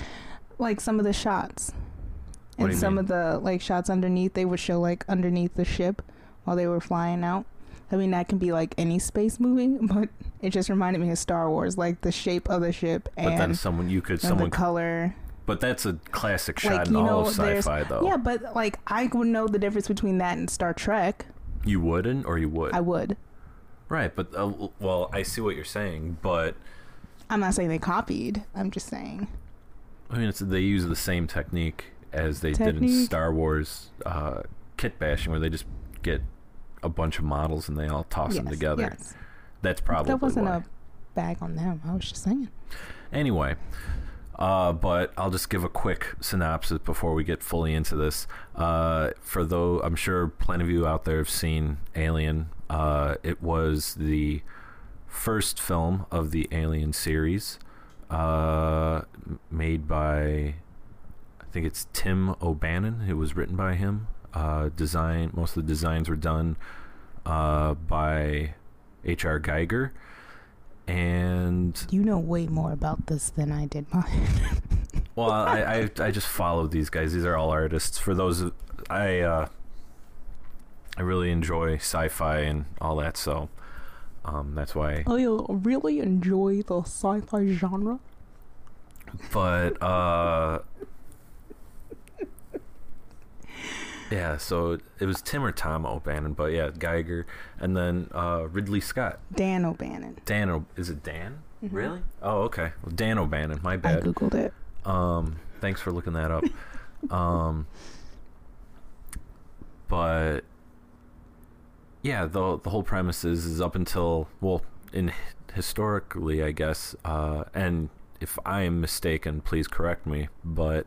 Like some of the shots. What and some mean? of the like shots underneath, they would show like underneath the ship while they were flying out. I mean, that can be like any space movie, [LAUGHS] but it just reminded me of Star Wars, like the shape of the ship But then and, someone you could someone the color. But that's a classic shot Like, in all know, of sci-fi, though. Yeah, but like I would know the difference between that and Star Trek. You wouldn't, or you would. I would. right, but uh, well, I see what you're saying, but I'm not saying they copied. I'm just saying. I mean, it's, they use the same technique as they did in Star Wars uh, kit bashing, where they just get a bunch of models and they all toss them together. yes. That's probably That wasn't why. a bag on them. I was just saying. Anyway, uh, but I'll just give a quick synopsis before we get fully into this. Uh, for though I'm sure plenty of you out there have seen Alien, uh, it was the first film of the Alien series, uh, made by I think it's Tim O'Bannon. It was written by him. Uh, design most of the designs were done uh, by H.R. Giger. And You know way more about this than I did mine. [LAUGHS] well, I, I I just followed these guys. These are all artists. For those, I uh, I really enjoy sci-fi and all that, so um, that's why. I really enjoy the sci-fi genre. But uh, yeah, so it was Tim or Tom O'Bannon, but yeah, Giger, and then uh, Ridley Scott. Dan O'Bannon. Dan, o- is it Dan? Mhm. Really? Oh, okay. Well, Dan O'Bannon. My I bad. googled it. Um, thanks for looking that up. um, but yeah, the the whole premise is is up until well, in historically, I guess, uh, and if I am mistaken, please correct me. But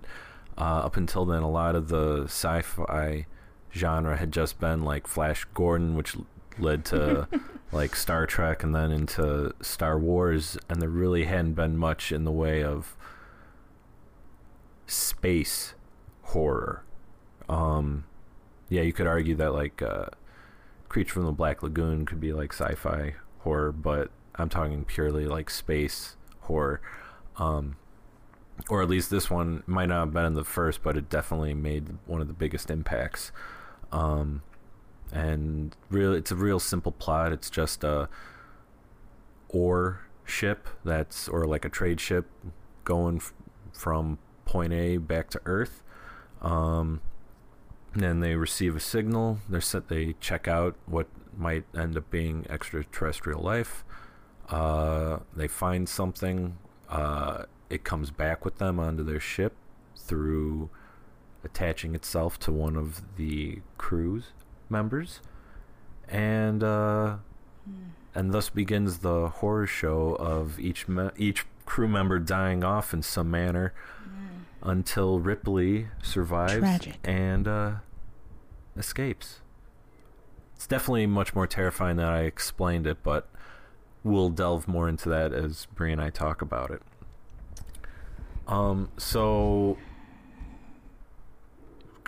uh, up until then, a lot of the sci-fi genre had just been like Flash Gordon, which led to [LAUGHS] like Star Trek, and then into Star Wars, and there really hadn't been much in the way of space horror. Um, yeah, you could argue that like uh, Creature from the Black Lagoon could be like sci-fi horror, but I'm talking purely like space horror. Um, or at least this one might not have been in the first, but it definitely made one of the biggest impacts. Um, and really, it's a real simple plot. It's just a ore ship that's or like a trade ship going f- from point A back to Earth. Um, then they receive a signal. They're set. They check out what might end up being extraterrestrial life. Uh, they find something. Uh, it comes back with them onto their ship through attaching itself to one of the crew's members, and uh, and thus begins the horror show of each me- each crew member dying off in some manner until Ripley survives Tragic. and uh, escapes. It's definitely much more terrifying than I explained it, but we'll delve more into that as Bree and I talk about it. Um, so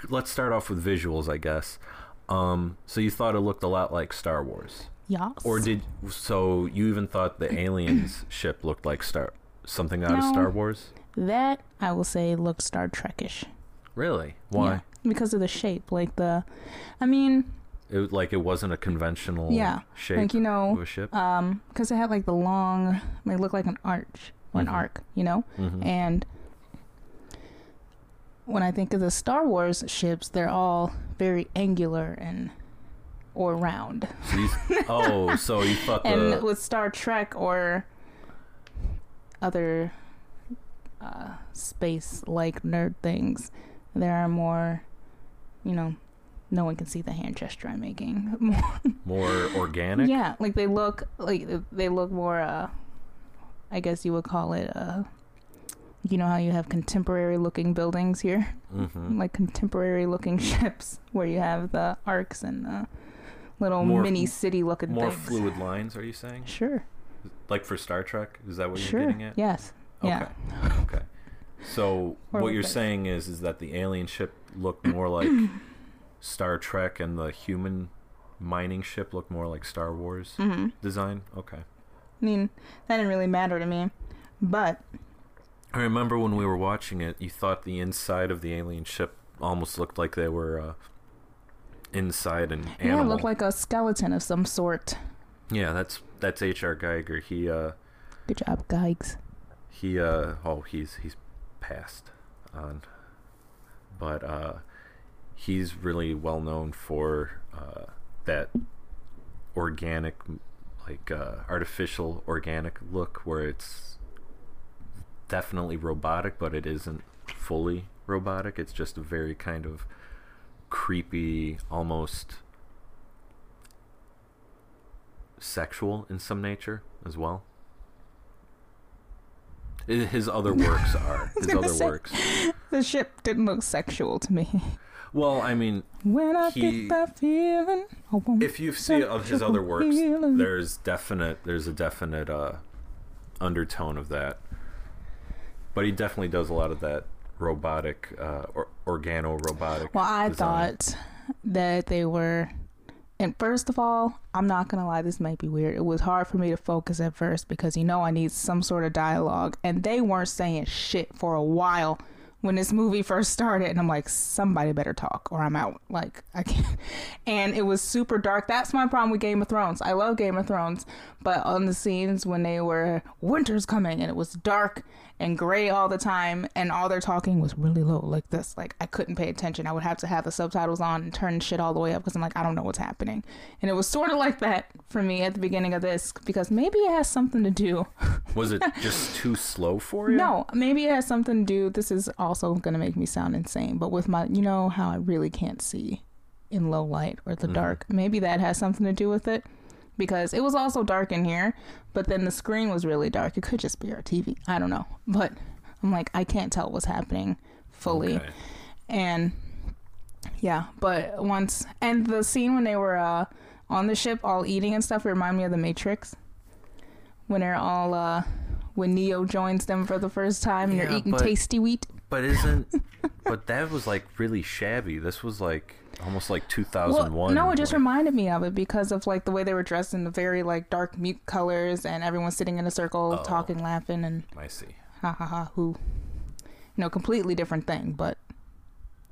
let's start off with visuals, I guess. Um, so you thought it looked a lot like Star Wars, Yes. or did so? You even thought the aliens [CLEARS THROAT] ship looked like Star something out of Star Wars? that I will say looks Star Trekish. Really? Why? Yeah, because of the shape. Like the, I mean, It like it wasn't a conventional Yeah, shape like you of know, a ship. um, because it had like the long, they look like an arch or an Mhm. arc, you know. Mhm. And when I think of the Star Wars ships, they're all very angular and or round. You, [LAUGHS] oh, so you thought and the with Star Trek or other uh, space-like nerd things, there are more, you know, no one can see the hand gesture I'm making. [LAUGHS] More, more organic? yeah, like they look like they look more. Uh, I guess you would call it. Uh, you know how you have contemporary-looking buildings here, Mm-hmm. like contemporary-looking [LAUGHS] ships, where you have the arcs and the little More- mini city-looking More things. fluid lines, are you saying? Sure. Like for Star Trek? Is that what sure. you're getting at? Yes. Yeah. Okay. Okay. So [LAUGHS] what you're saying is is that the alien ship looked more [CLEARS THROAT] like Star Trek and the human mining ship looked more like Star Wars hmm design? Okay. I mean, that didn't really matter to me, but I remember when we were watching it, you thought the inside of the alien ship almost looked like they were uh, inside an yeah, animal. it looked like a skeleton of some sort. yeah, that's that's H.R. Giger. He uh Good job, guys. he uh oh he's he's passed on, but uh he's really well known for uh that organic like uh artificial organic look where it's definitely robotic but it isn't fully robotic. It's just a very kind of creepy, almost sexual in some nature as well. His other works are [LAUGHS] his other say- works. The ship didn't look sexual to me. Well, I mean, When I He- get that feeling, if you see of his other works, feeling. there's definite there's a definite uh, undertone of that. But he definitely does a lot of that robotic, uh, or, organo robotic. Well, I design. thought that they were. And first of all, I'm not gonna lie, this might be weird. It was hard for me to focus at first because you know I need some sort of dialogue, and they weren't saying shit for a while when this movie first started. And I'm like, somebody better talk or I'm out. Like I can't. [LAUGHS] And it was super dark. That's my problem with Game of Thrones. I love Game of Thrones, but on the scenes when they were winter's coming and it was dark and gray all the time and all their talking was really low. Like this like i couldn't pay attention. I would have to have the subtitles on and turn shit all the way up because i'm like i don't know what's happening. And it was sort of like that for me at the beginning of this because maybe it has something to do [LAUGHS] Was it just too slow for you? no maybe it has something to do this is also going to make me sound insane but with my you know how i really can't see in low light or the mm-hmm. dark? Maybe that has something to do with it because it was also dark in here but then the screen was really dark. It could just be our tv i don't know. But i'm like i can't tell what's happening fully. Okay. and yeah but once and the scene when they were uh on the ship all eating and stuff remind me of the matrix. When they're all uh when neo joins them for the first time and Yeah, they're eating but- tasty wheat. But isn't [LAUGHS] but that was like really shabby. This was like almost like 2001. Well, no, it just like- reminded me of it because of like the way they were dressed in the very like dark mute colors and everyone sitting in a circle Oh. talking, laughing, and I see. ha ha ha who. You know, completely different thing, but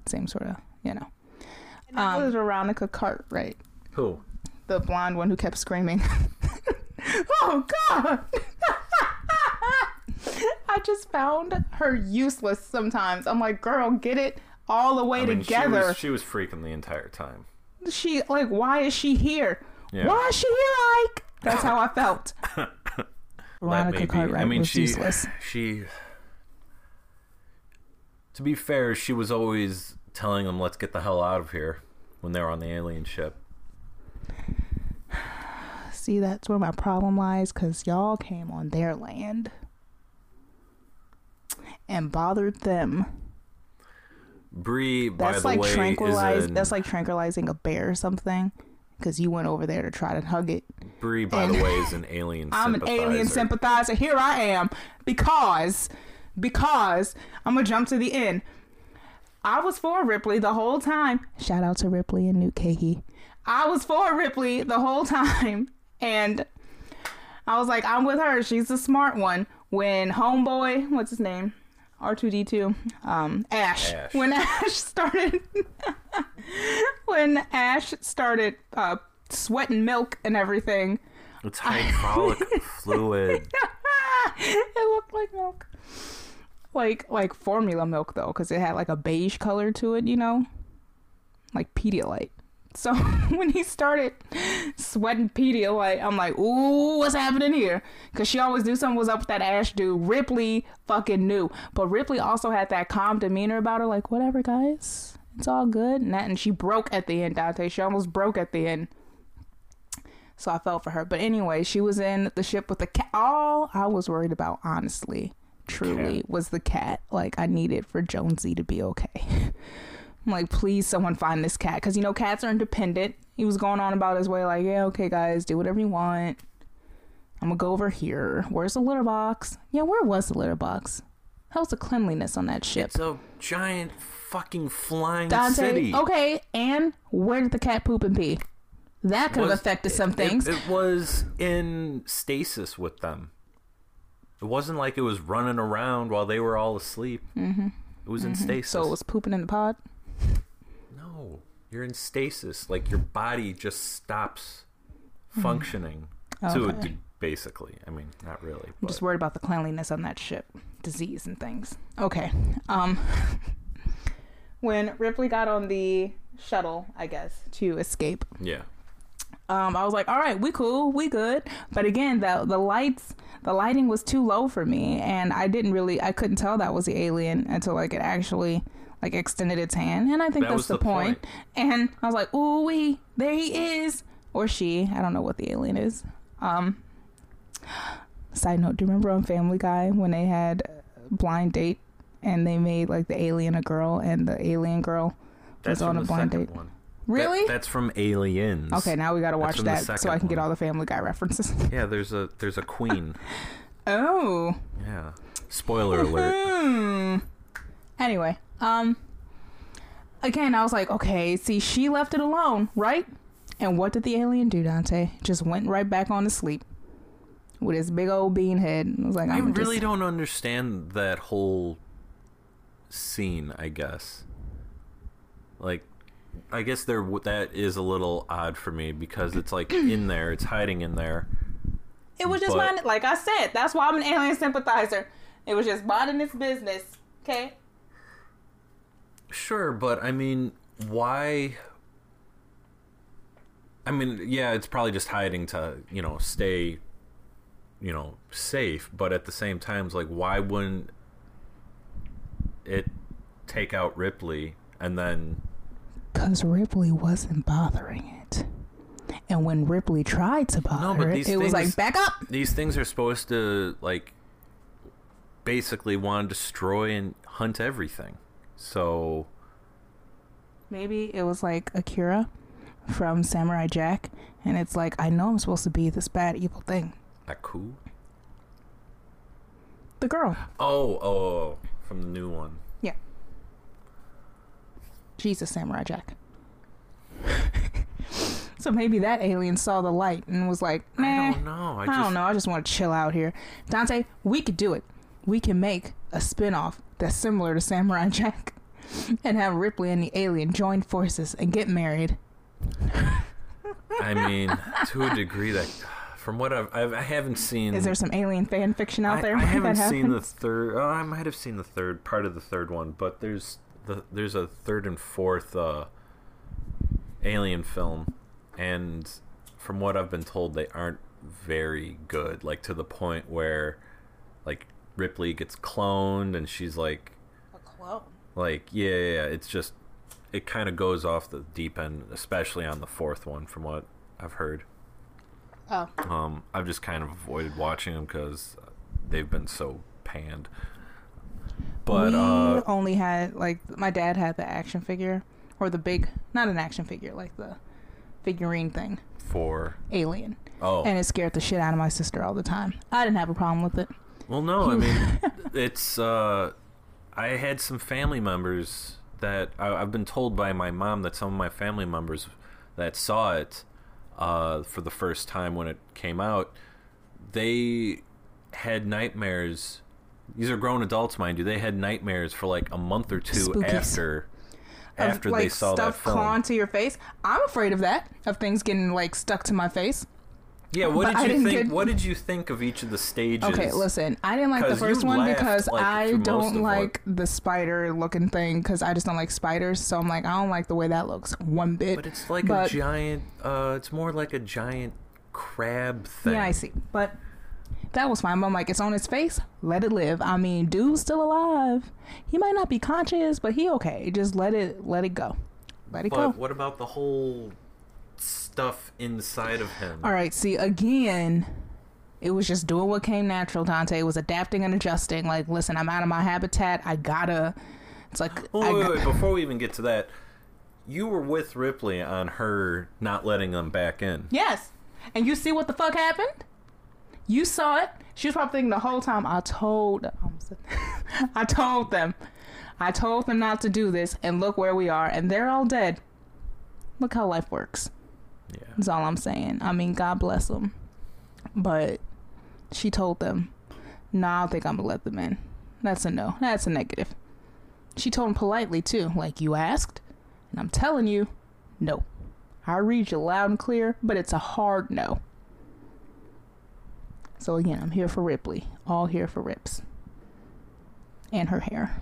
same sort of, you know. And that Um, was Veronica Cartwright, Who? the blonde one who kept screaming. [LAUGHS] oh God! [LAUGHS] I just found her useless sometimes. I'm like, girl, get it all the way I mean, together. She was, she was freaking the entire time. she like why is she here Yeah. why is she here ike that's how i felt [LAUGHS] veronica cartwright I mean, was she useless she. To be fair, she was always telling them, "Let's get the hell out of here." When they were on the alien ship. [SIGHS] see that's where my problem lies because y'all came on their land and bothered them Bree, by that's the like way, tranquilize an, that's like tranquilizing a bear or something because you went over there to try to hug it Bree, by and- the way, is [LAUGHS] an alien. i'm an alien sympathizer. sympathizer here i am because because i'm gonna jump to the end I was for Ripley the whole time. Shout out to Ripley and Newt Cahey. I was for Ripley the whole time. [LAUGHS] And I was like, I'm with her. She's the smart one. When Homeboy, what's his name? R2D2, um, Ash. Ash. When Ash [LAUGHS] started, [LAUGHS] when Ash started uh, sweating milk and everything, It's hydraulic [LAUGHS] fluid. it looked like milk. Like like formula milk though, because it had like a beige color to it, you know, like Pedialyte. So [LAUGHS] when he started sweating Pedialyte, I'm like, ooh, what's happening here? Because she always knew something was up with that Ash dude. Ripley fucking knew, but Ripley also had that calm demeanor about her, like whatever, guys, it's all good. And that, and she broke at the end, Dante. She almost broke at the end. So I felt for her. But anyway, she was in the ship with the cat. All I was worried about, honestly, truly, Cat. was the cat. Like, I needed for Jonesy to be okay. [LAUGHS] I'm like, please, someone find this cat. Because, you know, cats are independent. He was going on about his way, like, yeah, okay, guys, do whatever you want. I'm going to go over here. Where's the litter box? Yeah, where was the litter box? How's the cleanliness on that ship? It's a giant fucking flying Dante, city. okay, and where did the cat poop and pee? That could have affected some things. It, it was in stasis with them. It wasn't like it was running around while they were all asleep. Mm-hmm. It was in stasis. so it was pooping in the pod. No, you're in stasis. Like your body just stops functioning. To Mm-hmm. Okay. basically, I mean, not really. I'm But just worried about the cleanliness on that ship, disease and things. Okay. Um, [LAUGHS] when Ripley got on the shuttle, I guess, to escape, yeah, um, I was like, all right, we cool, we good. But again, the the lights, the lighting was too low for me, and I didn't really, I couldn't tell that was the alien until like it actually like extended its hand, and I think That that's the, the point. point. And I was like, "Ooh wee, there he is," or she. I don't know what the alien is. Um. Side note: Do you remember on Family Guy when they had blind date and they made like the alien a girl and the alien girl That's was on a blind date? one. Really? That- that's from Aliens. okay, now we got to watch that so I can get all the Family Guy references. [LAUGHS] Yeah, there's a there's a queen. [LAUGHS] oh. yeah. Spoiler alert. Hmm. Anyway, um, again, I was like, okay, see, she left it alone, right? And what did the alien do, Dante? Just went right back on to sleep with his big old bean head. And was like, I really just, don't understand that whole scene. I guess. Like, I guess there that is a little odd for me because it's like [CLEARS THROAT] in there, it's hiding in there. It was just but- minding, like I said, that's why I'm an alien sympathizer. It was just minding its business, okay? Sure, but I mean, why? I mean, yeah, it's probably just hiding to you know stay, you know, safe. But at the same time, it's like, why wouldn't it take out Ripley and then? Because Ripley wasn't bothering it. And when Ripley tried to bother but it, it was like, back up! These things are supposed to like basically want to destroy and hunt everything. So Maybe it was like Akira from Samurai Jack, and it's like, I know I'm supposed to be this bad, evil thing. that cool. The girl. Oh, oh, oh, from the new one. Yeah. Jesus, Samurai Jack. [LAUGHS] so maybe that alien saw the light and was like, nah, I don't know. I, I, just don't know. I just want to chill out here. Dante, we could do it. We can make a spin off that's similar to Samurai Jack [LAUGHS] and have Ripley and the alien join forces and get married. I mean, to a degree that, from what I've, I've I haven't seen. Is there some alien fan fiction out I, there? I [LAUGHS] haven't seen the third. Oh, I might have seen the third part of the third one, but there's the there's a third and fourth uh, alien film, and from what I've been told, they aren't very good. Like to the point where, like Ripley gets cloned, and she's like, A clone. like yeah, yeah, yeah. It's just it kind of goes off the deep end, especially on the fourth one, from what I've heard. Oh. Um, I've just kind of avoided watching them because they've been so panned. But we uh, only had like my dad had the action figure or the big not an action figure like the figurine thing for alien oh and it scared the shit out of my sister all the time i didn't have a problem with it well, no, I mean [LAUGHS] it's uh, I had some family members that I, I've been told by my mom that some of my family members that saw it uh, for the first time when it came out, they had nightmares. These are grown adults, mind you. They had nightmares for like a month or two Spookies. after Of, after like they saw that stuff film. clawing to your face i'm afraid of that of things getting like stuck to my face Yeah, what did you think? get- What did you think of each of the stages? okay listen i didn't like the first one because like, i don't like the spider looking thing because i just don't like spiders so i'm like i don't like the way that looks one bit But it's like But- a giant. Uh, it's more like a giant crab thing. Yeah, I see. But that was fine. But I'm like, it's on his face. Let it live. I mean, dude's still alive. He might not be conscious, but he okay. Just let it let it go. Let it But go. what about the whole stuff inside of him? All right. See, again, it was just doing what came natural. Dante It was adapting and adjusting. Like, listen, I'm out of my habitat. I gotta. It's like Oh, I wait, got- wait, before we even get to that, you were with Ripley on her not letting them back in. Yes. And you see what the fuck happened? You saw it. She was probably thinking the whole time. I told. [LAUGHS] I told them. I told them not to do this, and look where we are, and they're all dead. Look how life works. Yeah. That's all I'm saying. I mean, God bless them. But she told them, "No, I don't think I'm gonna let them in." That's a no. That's a negative. She told them politely too, like you asked, and I'm telling you, no. I read you loud and clear, but it's a hard no. So again, I'm here for Ripley. All here for Rips. And her hair,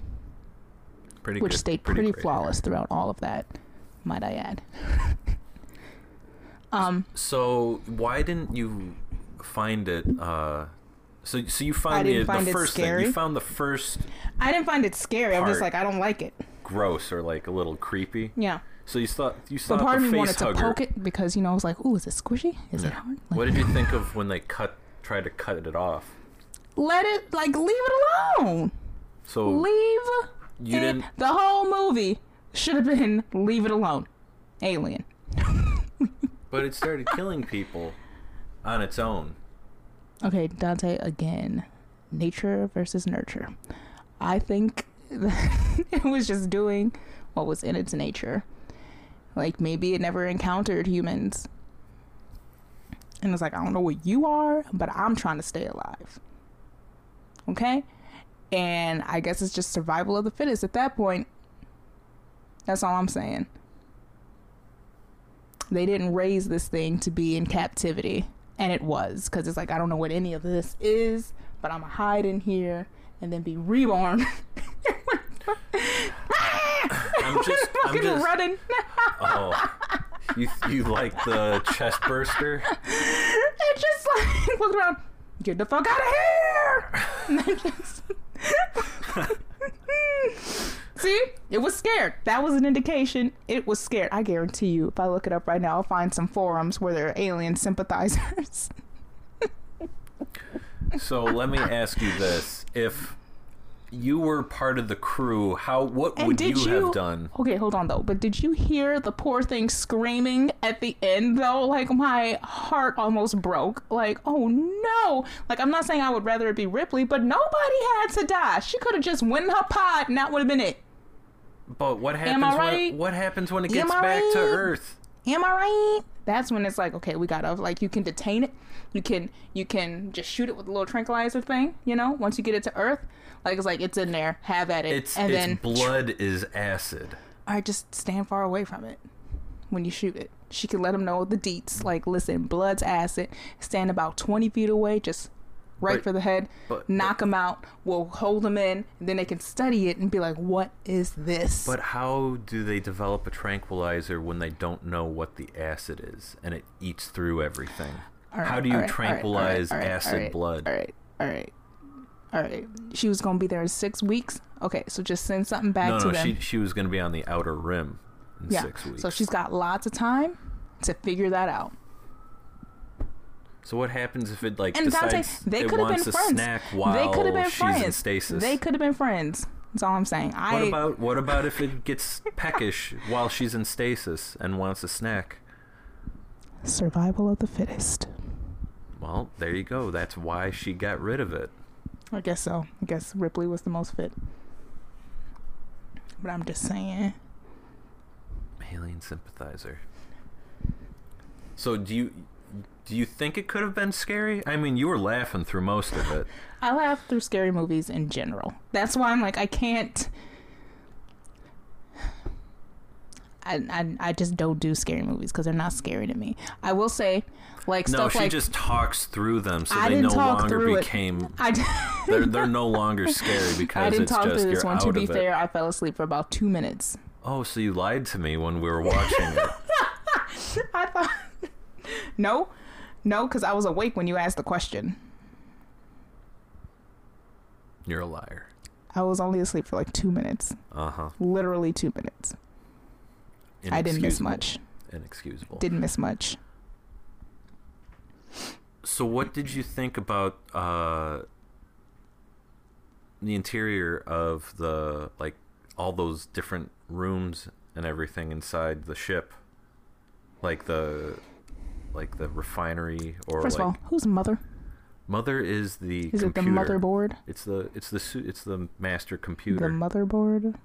Pretty which good, stayed pretty, great. flawless throughout all of that, might I add. [LAUGHS] um, So why didn't you find it? Uh, so so you found the, find the it first thing. You found the first. I didn't find it scary. I'm just like, I don't like it. gross or like a little creepy. Yeah. So you thought you saw But part of the me face wanted to poke it because you know I was like, "Ooh, is it squishy? Is it Yeah. hard?" What did you think of when they cut tried to cut it off? let it like leave it alone. So Leave you it. didn't The whole movie should have been leave it alone. Alien. [LAUGHS] but it started killing people on its own. Okay, Dante again. Nature versus nurture. I think [LAUGHS] it was just doing what was in its nature. Like maybe it never encountered humans. And it's like, I don't know what you are, but I'm trying to stay alive. Okay? And I guess it's just survival of the fittest at that point. That's all I'm saying. They didn't raise this thing to be in captivity. And it was. Because it's like, I don't know what any of this is, but I'm going to hide in here and then be reborn. [LAUGHS] I'm just I'm Fucking just running. oh you you like the chest burster? and just like [LAUGHS] look around, get the fuck out of here! [LAUGHS] And then just see, it was scared. That was an indication. It was scared. I guarantee you, if I look it up right now, I'll find some forums where there are alien sympathizers. [LAUGHS] So let me ask you this: If you were part of the crew, how what And would did you, you- have done? Okay, hold on though. But did you hear the poor thing screaming at the end though? Like my heart almost broke. Like, oh no! Like I'm not saying I would rather it be Ripley, but nobody had to die. She could have just went in her pod, and that would have been it. But what happens I when what happens when it gets back to? Earth? Am I right? That's when it's like, okay, we gotta like you can detain it. You can you can just shoot it with a little tranquilizer thing. You know, once you get it to Earth, like it's like it's in there. Have at it, Its and its then blood is acid. I just stand far away from it when you shoot it. She can let him know the deets. Like, listen, blood's acid. Stand about 20 feet away, just right But- for the head. but- knock them out. We'll hold them in, and then they can study it and be like, what is this? But how do they develop a tranquilizer when they don't know what the acid is and it eats through everything? Right, how do you right, tranquilize all right, all right, acid blood? All right, all right, all right. She was going to be there in six weeks. Okay, so just send something back No, to no, them. she she was going to be on the outer rim in yeah. six weeks. So she's got lots of time to figure that out. So what happens if it like And Dante, decides they it wants been a friends. snack while they could have been she's friends. in stasis? They could have been friends. That's all I'm saying. I What about what about if it gets peckish while she's in stasis and wants a snack? survival of the fittest. Well, there you go. That's why she got rid of it. I guess so. I guess Ripley was the most fit. But I'm just saying. Alien sympathizer. So do you do you think it could have been scary? I mean, you were laughing through most of it. [LAUGHS] I laugh through scary movies in general. That's why I'm like I can't. I, I, I just don't do scary movies because they're not scary to me. I will say, like No, stuff she like just talks through them, so I they no longer became. [LAUGHS] I, [LAUGHS] They're they're no longer scary because I didn't it's talk just through this one. To be of it. fair, I fell asleep for about two minutes. Oh, so you lied to me when we were watching it. I thought no, no, because I was awake when you asked the question. You're a liar. I was only asleep for like two minutes, Uh huh. literally two minutes. I didn't miss much. Inexcusable. Didn't miss much. So, what did you think about uh, the interior of the like all those different rooms and everything inside the ship, like the like the refinery or First like of all, who's mother? mother is the Is computer. it the motherboard? It's the it's the su- it's the master computer. The motherboard.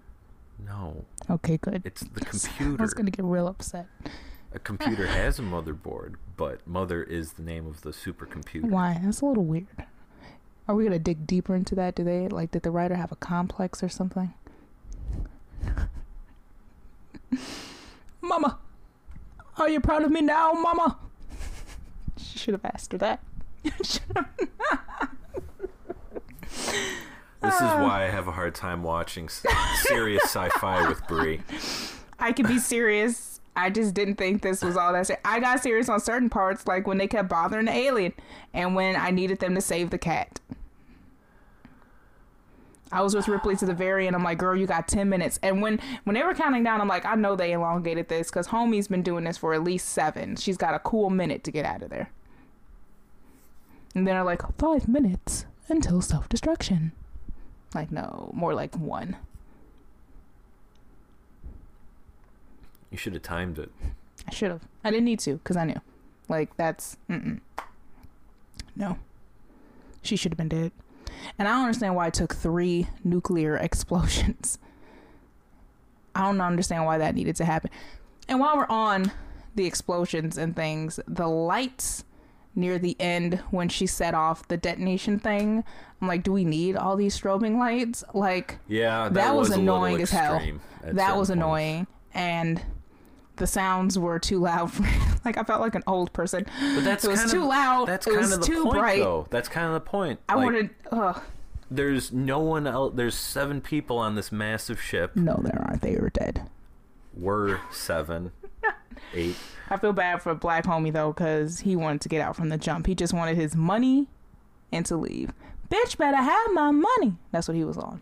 no, Okay, good. it's the [LAUGHS] computer. I was gonna get real upset. A computer [LAUGHS] has a motherboard, but mother is the name of the supercomputer. Why? That's a little weird. Are we gonna dig deeper into that? Do they like? Did the writer have a complex or something? [LAUGHS] Mama, are you proud of me now, Mama? Should have asked her that. [LAUGHS] This is why I have a hard time watching serious sci-fi with Bree. [LAUGHS] I could be serious. I just didn't think this was all that. Ser- I got serious on certain parts, like when they kept bothering the alien, and when I needed them to save the cat. I was with Ripley to the very end. I'm like, girl, you got 10 minutes. And when when they were counting down, I'm like, I know they elongated this because Homie's been doing this for at least seven. She's got a cool minute to get out of there. And then they're like, five minutes until self destruction. Like, no, more like one. You should have timed it. I should have. I didn't need to because I knew. Like, that's. Mm-mm. No. She should have been dead. And I don't understand why it took three nuclear [LAUGHS] explosions. I don't understand why that needed to happen. And while we're on the explosions and things, the lights near the end when she set off the detonation thing, I'm like, do we need all these strobing lights? Like, Yeah, that, that, was, little annoying as hell. That was annoying. And the sounds were too loud for me. [LAUGHS] like, I felt like an old person. But that's it was kind too of, loud. That's it kind was of the too point, bright. though. That's kind of the point. I Like, wanted. Ugh. There's no one else. There's seven people on this massive ship. No, there aren't. They were dead. We're seven, eight. I feel bad for Black Homie though, because he wanted to get out from the jump. He just wanted his money and to leave. Bitch, better have my money. That's what he was on.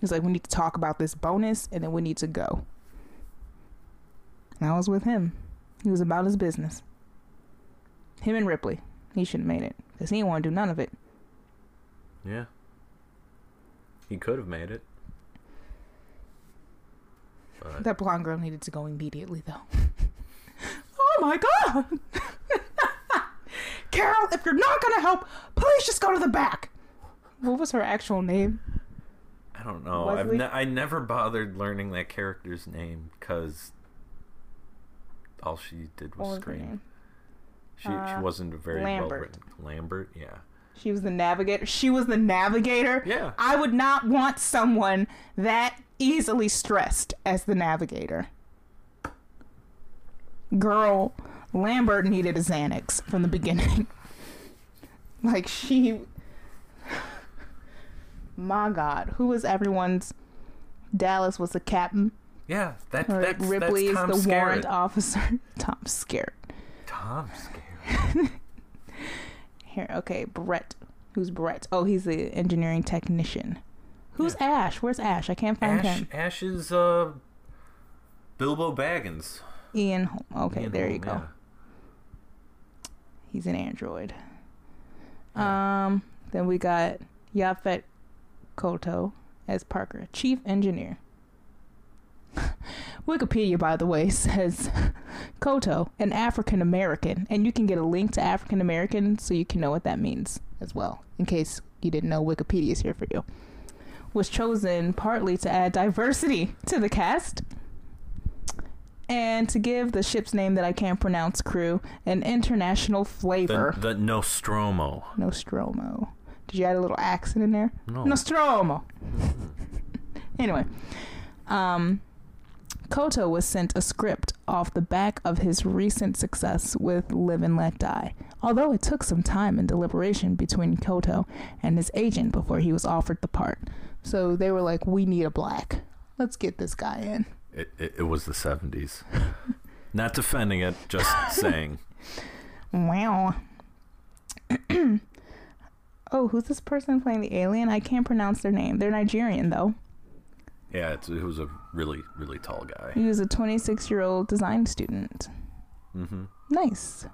He's like, we need to talk about this bonus, and then we need to go. And I was with him. He was about his business. Him and Ripley. He should have made it because he didn't want to do none of it. Yeah. He could have made it. But That blonde girl needed to go immediately, though. [LAUGHS] oh my god! [LAUGHS] Carol, if you're not gonna help, please just go to the back. What was her actual name? I don't know. I've ne- I never bothered learning that character's name because all she did was scream. She Uh, she wasn't very well Lambert. written. Lambert, yeah. She was the navigator. She was the navigator. Yeah. I would not want someone that easily stressed as the navigator. Girl, Lambert needed a Xanax from the beginning. [LAUGHS] like she My god, who was everyone's Dallas was the captain. Yeah, that, Or that's, Ripley that's is the Skerritt. warrant officer. Tom [LAUGHS] Scared. Tom Skerritt. [LAUGHS] Here, okay, Brett. Who's Brett? Oh, he's the engineering technician. Who's Ash? Where's Ash? I can't find Ash, him. Ash is uh, Bilbo Baggins. Ian. Holm. Okay, Ian there you go. yeah. He's an android. Um. Then we got Yaphet Kotto as Parker, chief engineer. [LAUGHS] Wikipedia, by the way, [LAUGHS] says Kotto, an African American, and you can get a link to African American so you can know what that means as well, in case you didn't know Wikipedia is here for you. Was chosen partly to add diversity to the cast and to give the ship's name that I can't pronounce crew an international flavor. The, the Nostromo. Nostromo. Did you add a little accent in there? No. Nostromo. [LAUGHS] anyway, um, Kotto was sent a script off the back of his recent success with Live and Let Die. Although it took some time and deliberation between Kotto and his agent before he was offered the part. So they were like, we need a black. Let's get this guy in. It, it, it was the 70s. [LAUGHS] Not defending it, just [LAUGHS] saying. Wow. [CLEARS THROAT] oh, who's this person playing the alien? I can't pronounce their name. They're Nigerian, though. Yeah, it's, it was a really, really tall guy. He was a 26 year old design student. Mm-hmm. Nice.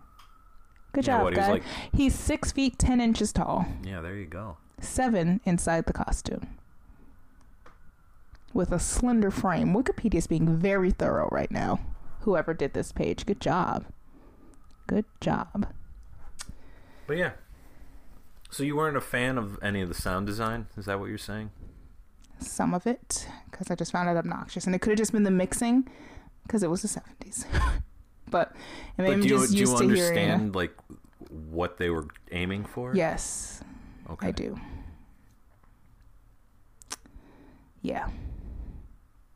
Good Yeah, job, what, he guy. like- He's six feet ten inches tall, Yeah, there you go. seven inside the costume, with a slender frame. Wikipedia is being very thorough right now. Whoever did this page, good job. Good job. But yeah. So you weren't a fan of any of the sound design? Is that what you're saying? Some of it, because I just found it obnoxious, and it could have just been the mixing, because it was the 70s. [LAUGHS] but and maybe but do you, just do you used to hearing. understand like what they were aiming for? Yes, Okay. I do. Yeah.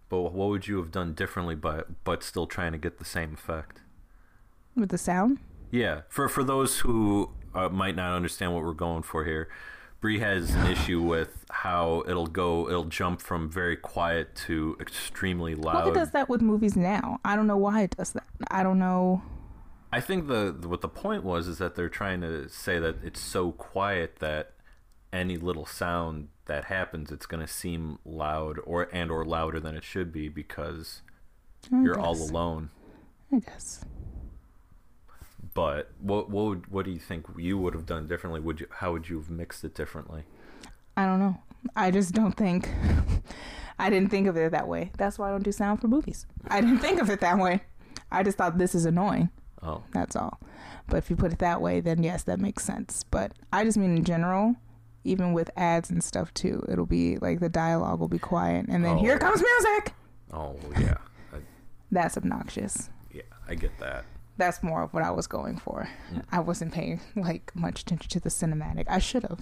But what would you have done differently but but still trying to get the same effect? With the sound? Yeah, for for those who uh, might not understand what we're going for here, Bree has an issue with how it'll go. It'll jump from very quiet to extremely Well, loud. it does that with movies now. I don't know why it does that. I don't know. I think the what the point was is that they're trying to say that it's so quiet that any little sound that happens, it's going to seem loud or and or louder than it should be because I you're all alone. I guess. But what what would, what do you think you would have done differently? Would you how would you have mixed it differently? I don't know. I just don't think. [LAUGHS] I didn't think of it that way. That's why I don't do sound for movies. I didn't think of it that way. I just thought this is annoying. Oh, That's all. But if you put it that way, then yes, that makes sense. But I just mean in general, even with ads and stuff too, it'll be like the dialogue will be quiet, and then here Oh. comes music. oh yeah, I, [LAUGHS] That's obnoxious. yeah, I get that. That's more of what I was going for. Mm. I wasn't paying like much attention to the cinematic. I should have,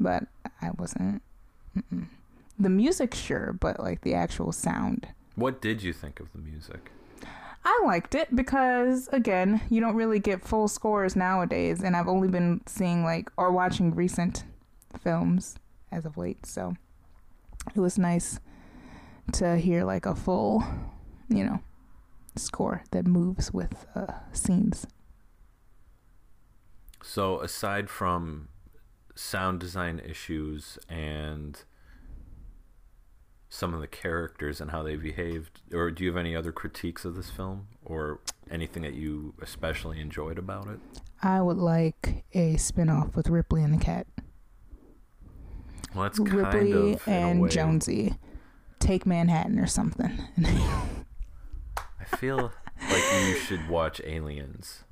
but I wasn't. Mm-mm. The music, sure, but like the actual sound. What did you think of the music? I liked it because again, you don't really get full scores nowadays, and I've only been seeing like or watching recent films as of late, so it was nice to hear like a full, you know, score that moves with uh, scenes. So aside from sound design issues and some of the characters and how they behaved, or do you have any other critiques of this film, or anything that you especially enjoyed about it? I would like a spin-off with Ripley and the cat. Well, that's kind Ripley of and Jonesy take Manhattan or something. I feel like you should watch Aliens,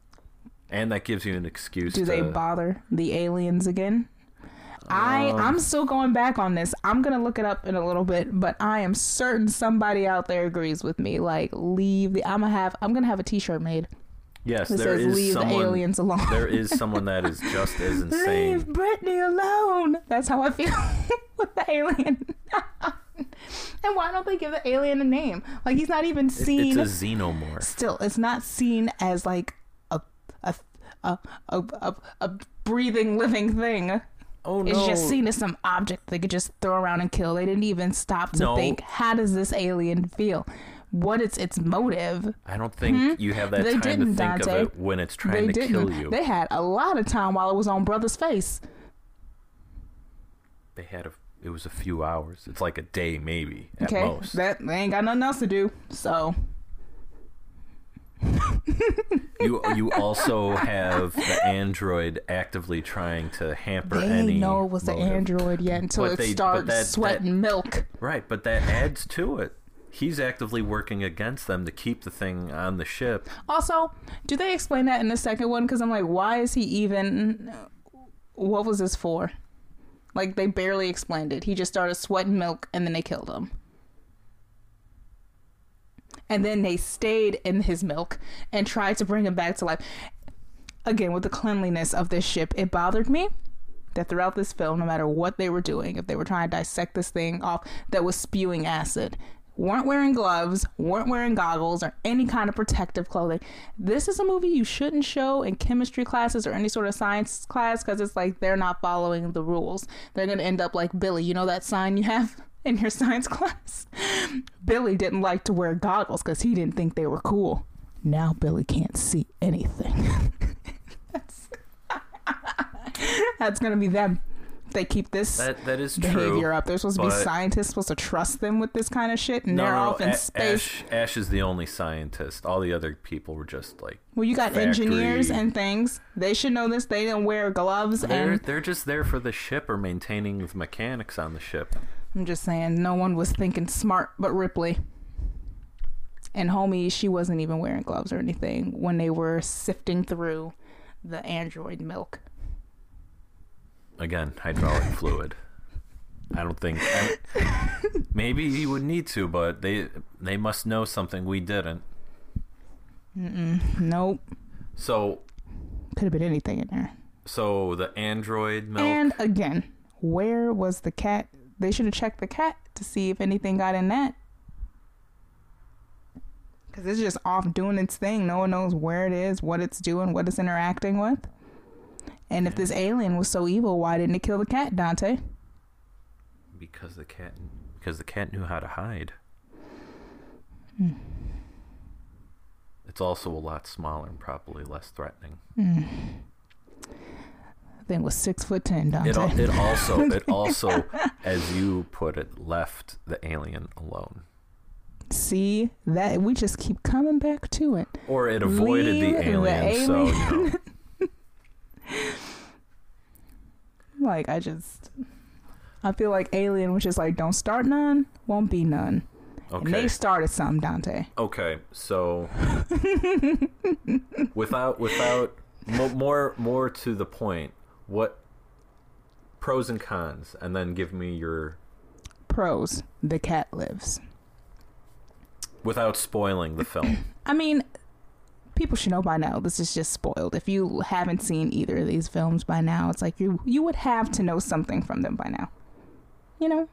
and that gives you an excuse. Do to, they bother the aliens again? I Um, I'm still going back on this. I'm gonna look it up in a little bit, but I am certain somebody out there agrees with me. Like, leave the. I'm gonna have. I'm gonna have a T-shirt made Yes, that there says is "Leave someone. aliens alone." There is someone that is just as [LAUGHS] insane. Leave. Brittany alone. That's how I feel [LAUGHS] with the alien. [LAUGHS] and why don't they give the alien a name? Like he's not even seen. it's a xenomorph. Still, it's not seen as like a a a a, a, a breathing living thing. Oh no! It's just seen as some object they could just throw around and kill. They didn't even stop to No. think, how does this alien feel? What is its motive? I don't think you have that Hmm? They time to think Dante. of it when it's they trying to didn't. kill you. They had a lot of time while it was on brother's face. They had a. It was a few hours. It's like a day, maybe at Okay, most. that they ain't got nothing else to do. So [LAUGHS] you you also have the android actively trying to hamper they any. ain't know it was the motive. android yet until But it they- starts that- sweating milk. Right, but that adds to it. He's actively working against them to keep the thing on the ship. Also, do they explain that in the second one? Because I'm like, why is he even? What was this for? Like they barely explained it. He just started sweating milk, and then they killed him. And then they stayed in his milk and tried to bring him back to life. Again, with the cleanliness of this ship, it bothered me that throughout this film, no matter what they were doing, if they were trying to dissect this thing off that was spewing acid, weren't wearing gloves, weren't wearing goggles, or any kind of protective clothing. This is a movie you shouldn't show in chemistry classes or any sort of science class because it's like they're not following the rules. They're going to end up like Billy. You know that sign you have [LAUGHS] in your science [LAUGHS] class? Billy didn't like to wear goggles because he didn't think they were cool. Now Billy can't see anything. [LAUGHS] that's that's to be them. They keep this That that is behavior true. up. They're supposed to be scientists, supposed to trust them with this kind of shit, and No, they're no, off in A- space. Ash, Ash is the only scientist. All the other people were just like well, you got engineers and things. They should know this. They don't wear gloves, they're and they're just there for the ship or maintaining the mechanics on the ship. I'm just saying, no one was thinking smart but Ripley. And homie, she wasn't even wearing gloves or anything when they were sifting through the android milk. Again, hydraulic [LAUGHS] fluid. I don't think. I- maybe you would need to, but they they must know something we didn't. Nope, So could have been anything in there. so the android milk. And again, where was the cat? They should have checked the cat to see if anything got in that. Because it's just off doing its thing. No one knows where it is, what it's doing, what it's interacting with. And if this alien was so evil, why didn't it kill the cat, Dante? Because the cat because the cat knew how to hide. Hmm. It's also a lot smaller and probably less threatening. thing was six foot ten, Dante. It, al- it also [LAUGHS] it also, as you put it, left the alien alone, See that we just keep coming back to it. or it avoided Leave the the alien. So you know, [LAUGHS] [LAUGHS] Like I just, I feel like Alien was just like, don't start none, won't be none, and okay. they started some, Dante. Okay, so [LAUGHS] without without mo- more more to the point, what pros and cons, and then give me your Pros: the cat lives. without spoiling the film. [LAUGHS] I mean, people should know by now. This is just spoiled. If you haven't seen either of these films by now, it's like you you would have to know something from them by now. You know,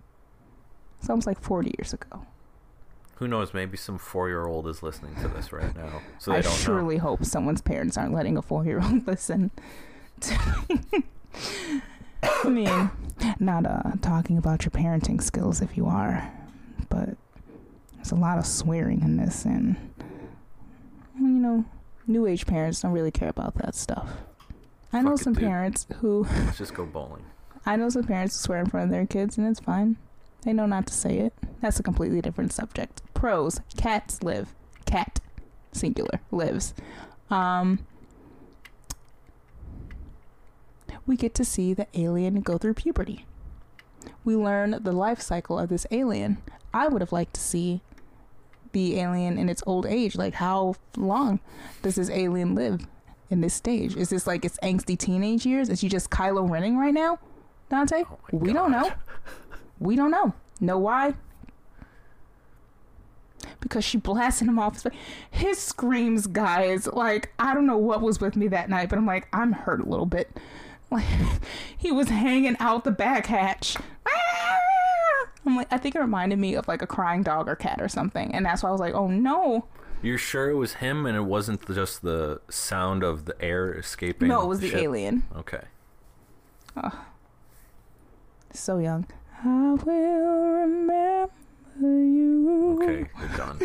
it's almost like forty years ago. Who knows? Maybe some four year old is listening to this right now, so they I don't know. surely hope someone's parents aren't letting a four year old [LAUGHS] listen. To [COUGHS] I mean, not uh, talking about your parenting skills if you are, but there's a lot of swearing in this, and you know, new age parents don't really care about that stuff. I know it, some dude. parents who [LAUGHS] Let's just go bowling. I know some parents who swear in front of their kids, and it's fine. They know not to say it. That's a completely different subject. Pros: cats live. Cat, singular, lives. Um, we get to see the alien go through puberty. We learn the life cycle of this alien. I would have liked to see the alien in its old age. Like, how long does this alien live in this stage? Is this like its angsty teenage years? Is she just Kylo Renning right now, Dante? Oh we don't know. We don't know. Know why? Because she blasted him off. his His screams, guys. Like I don't know what was with me that night, but I'm like I'm hurt a little bit. Like [LAUGHS] he was hanging out the back hatch. Ah! I'm like I think it reminded me of like a crying dog or cat or something, and that's why I was like, oh no, You're sure it was him, and it wasn't just the sound of the air escaping? no, it was the ship? alien. Okay. Oh. So young. I will remember you. Okay, we're done.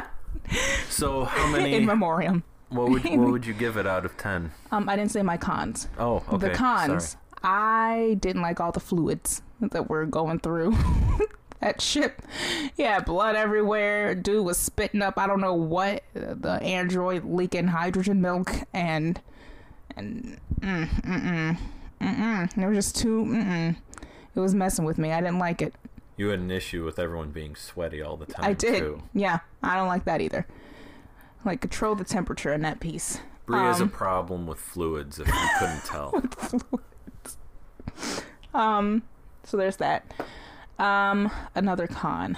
[LAUGHS] so how many? In memoriam. what would what [LAUGHS] would you give it out of ten? Um, I didn't say my cons. Oh, okay. the cons. Sorry. I didn't like all the fluids that were going through [LAUGHS] that ship. Yeah, blood everywhere. Dude was spitting up. I don't know what. The android leaking hydrogen milk and and mm mm mm mm. mm. There was just too. Mm mm. It was messing with me. I didn't like it. You had an issue with everyone being sweaty all the time. I did. Too. Yeah, I don't like that either. Like control the temperature in that piece. Bree has a Um, problem with fluids. If you couldn't [LAUGHS] tell. Um, so there's that. Um, another con.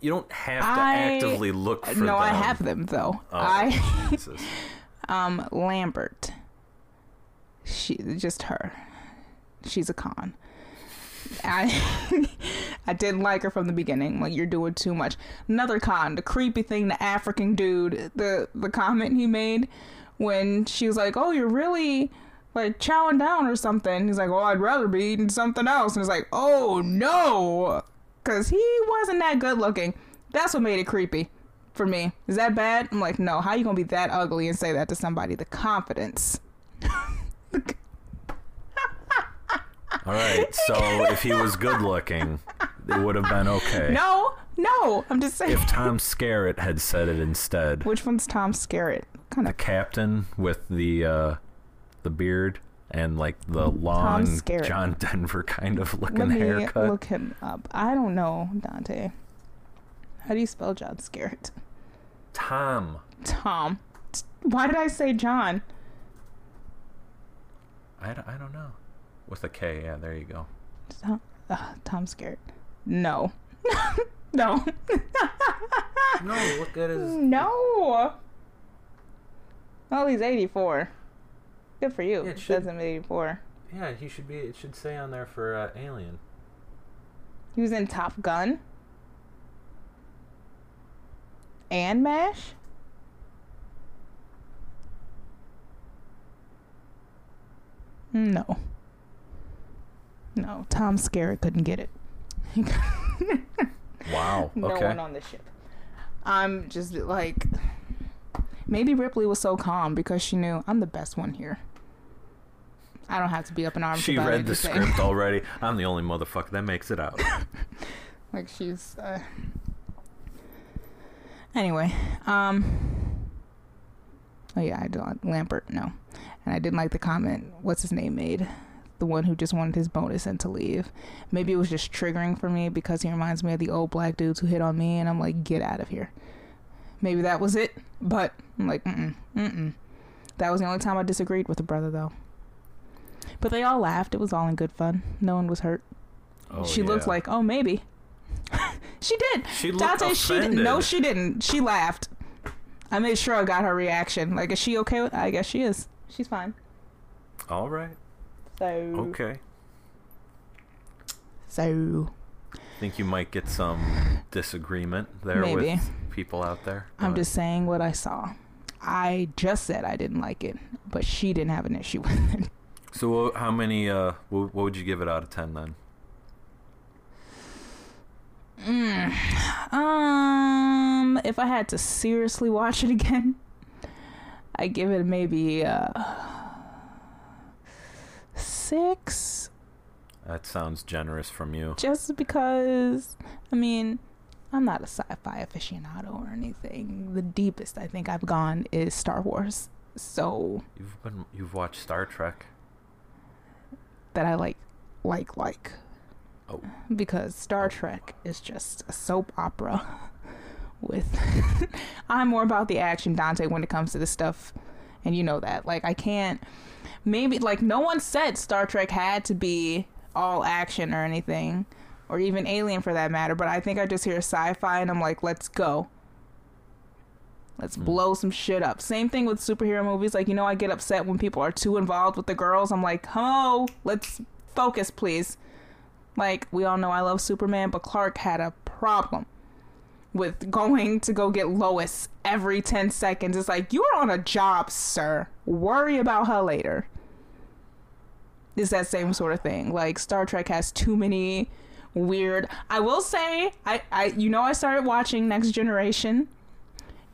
You don't have to I- actively look for no, them. I have them though. Oh, I [LAUGHS] Jesus. um Lambert. She just her. She's a con. I [LAUGHS] I didn't like her from the beginning. Like you're doing too much. Another con, the creepy thing, the African dude, the the comment he made when she was like, "Oh, you're really like chowing down or something." He's like, "Oh, I'd rather be eating something else." And it's like, "Oh no," because he wasn't that good looking. That's what made it creepy for me. Is that bad? I'm like, no. How you gonna be that ugly and say that to somebody? The confidence. [LAUGHS] All right. So if he was good looking, it would have been okay. No, no. I'm just saying. If Tom Skerritt had said it instead, Which one's Tom Skerritt? Kind of the captain with the uh, the beard and like the long John [LAUGHS] Denver kind of looking Let me haircut. look him up. I don't know, Dante. How do you spell John Skerritt? Tom. Tom. T- Why did I say John? I, d- I don't know. With a K, yeah, there you go. Tom, uh, Tom Skerritt. No. [LAUGHS] no. No, look at his. No. Oh, he's 84. Good for you. Yeah, it should- says I'm 84. Yeah, he should be. It should say on there for uh, Alien. He was in Top Gun. And MASH? No. No, Tom Skerritt couldn't get it. [LAUGHS] Wow. No okay. one on the ship. I'm just like, maybe Ripley was so calm because she knew I'm the best one here. I don't have to be up in arms She about read it. the script [LAUGHS] already. I'm the only motherfucker that makes it out. [LAUGHS] like she's uh anyway um oh yeah i don't Lambert no and i didn't like the comment what's his name made the one who just wanted his bonus and to leave maybe it was just triggering for me because he reminds me of the old black dudes who hit on me and i'm like get out of here maybe that was it but i'm like mm-mm mm-mm that was the only time i disagreed with a brother though but they all laughed it was all in good fun no one was hurt Oh, she looked like, oh, maybe. [LAUGHS] she did. She looked Dante, she didn't. No, she didn't. She laughed. I made sure I got her reaction. Like, is she okay with? I guess she is. She's fine. All right. So. Okay. So I Think you might get some disagreement there Maybe. with people out there. I'm just saying what I saw. I just said I didn't like it, but she didn't have an issue [LAUGHS] with it. So how many? Uh, what, would you give it out of ten then? [SIGHS] Um, if I had to seriously watch it again, [LAUGHS] I give it maybe uh six. That sounds generous from you. just because I mean I'm not a sci-fi aficionado or anything. The deepest I think I've gone is Star Wars. So You've been you've watched Star Trek. that I like like like Oh. because Star oh. Trek is just a soap opera [LAUGHS] with [LAUGHS] I'm more about the action Dante when it comes to this stuff and you know that. Like I can't maybe like no one said Star Trek had to be all action or anything or even alien for that matter, but I think I just hear sci-fi and I'm like, "Let's go." Let's Hmm. blow some shit up. Same thing with superhero movies. Like, you know, I get upset when people are too involved with the girls. I'm like, "Hello, let's focus, please." Like, we all know I love Superman, but Clark had a problem with [LAUGHS] going to go get Lois every 10 seconds. It's like, you're on a job, sir. Worry about her later. It's that same sort of thing. Like, Star Trek has too many weird. I will say, I, I you know, I started watching Next Generation.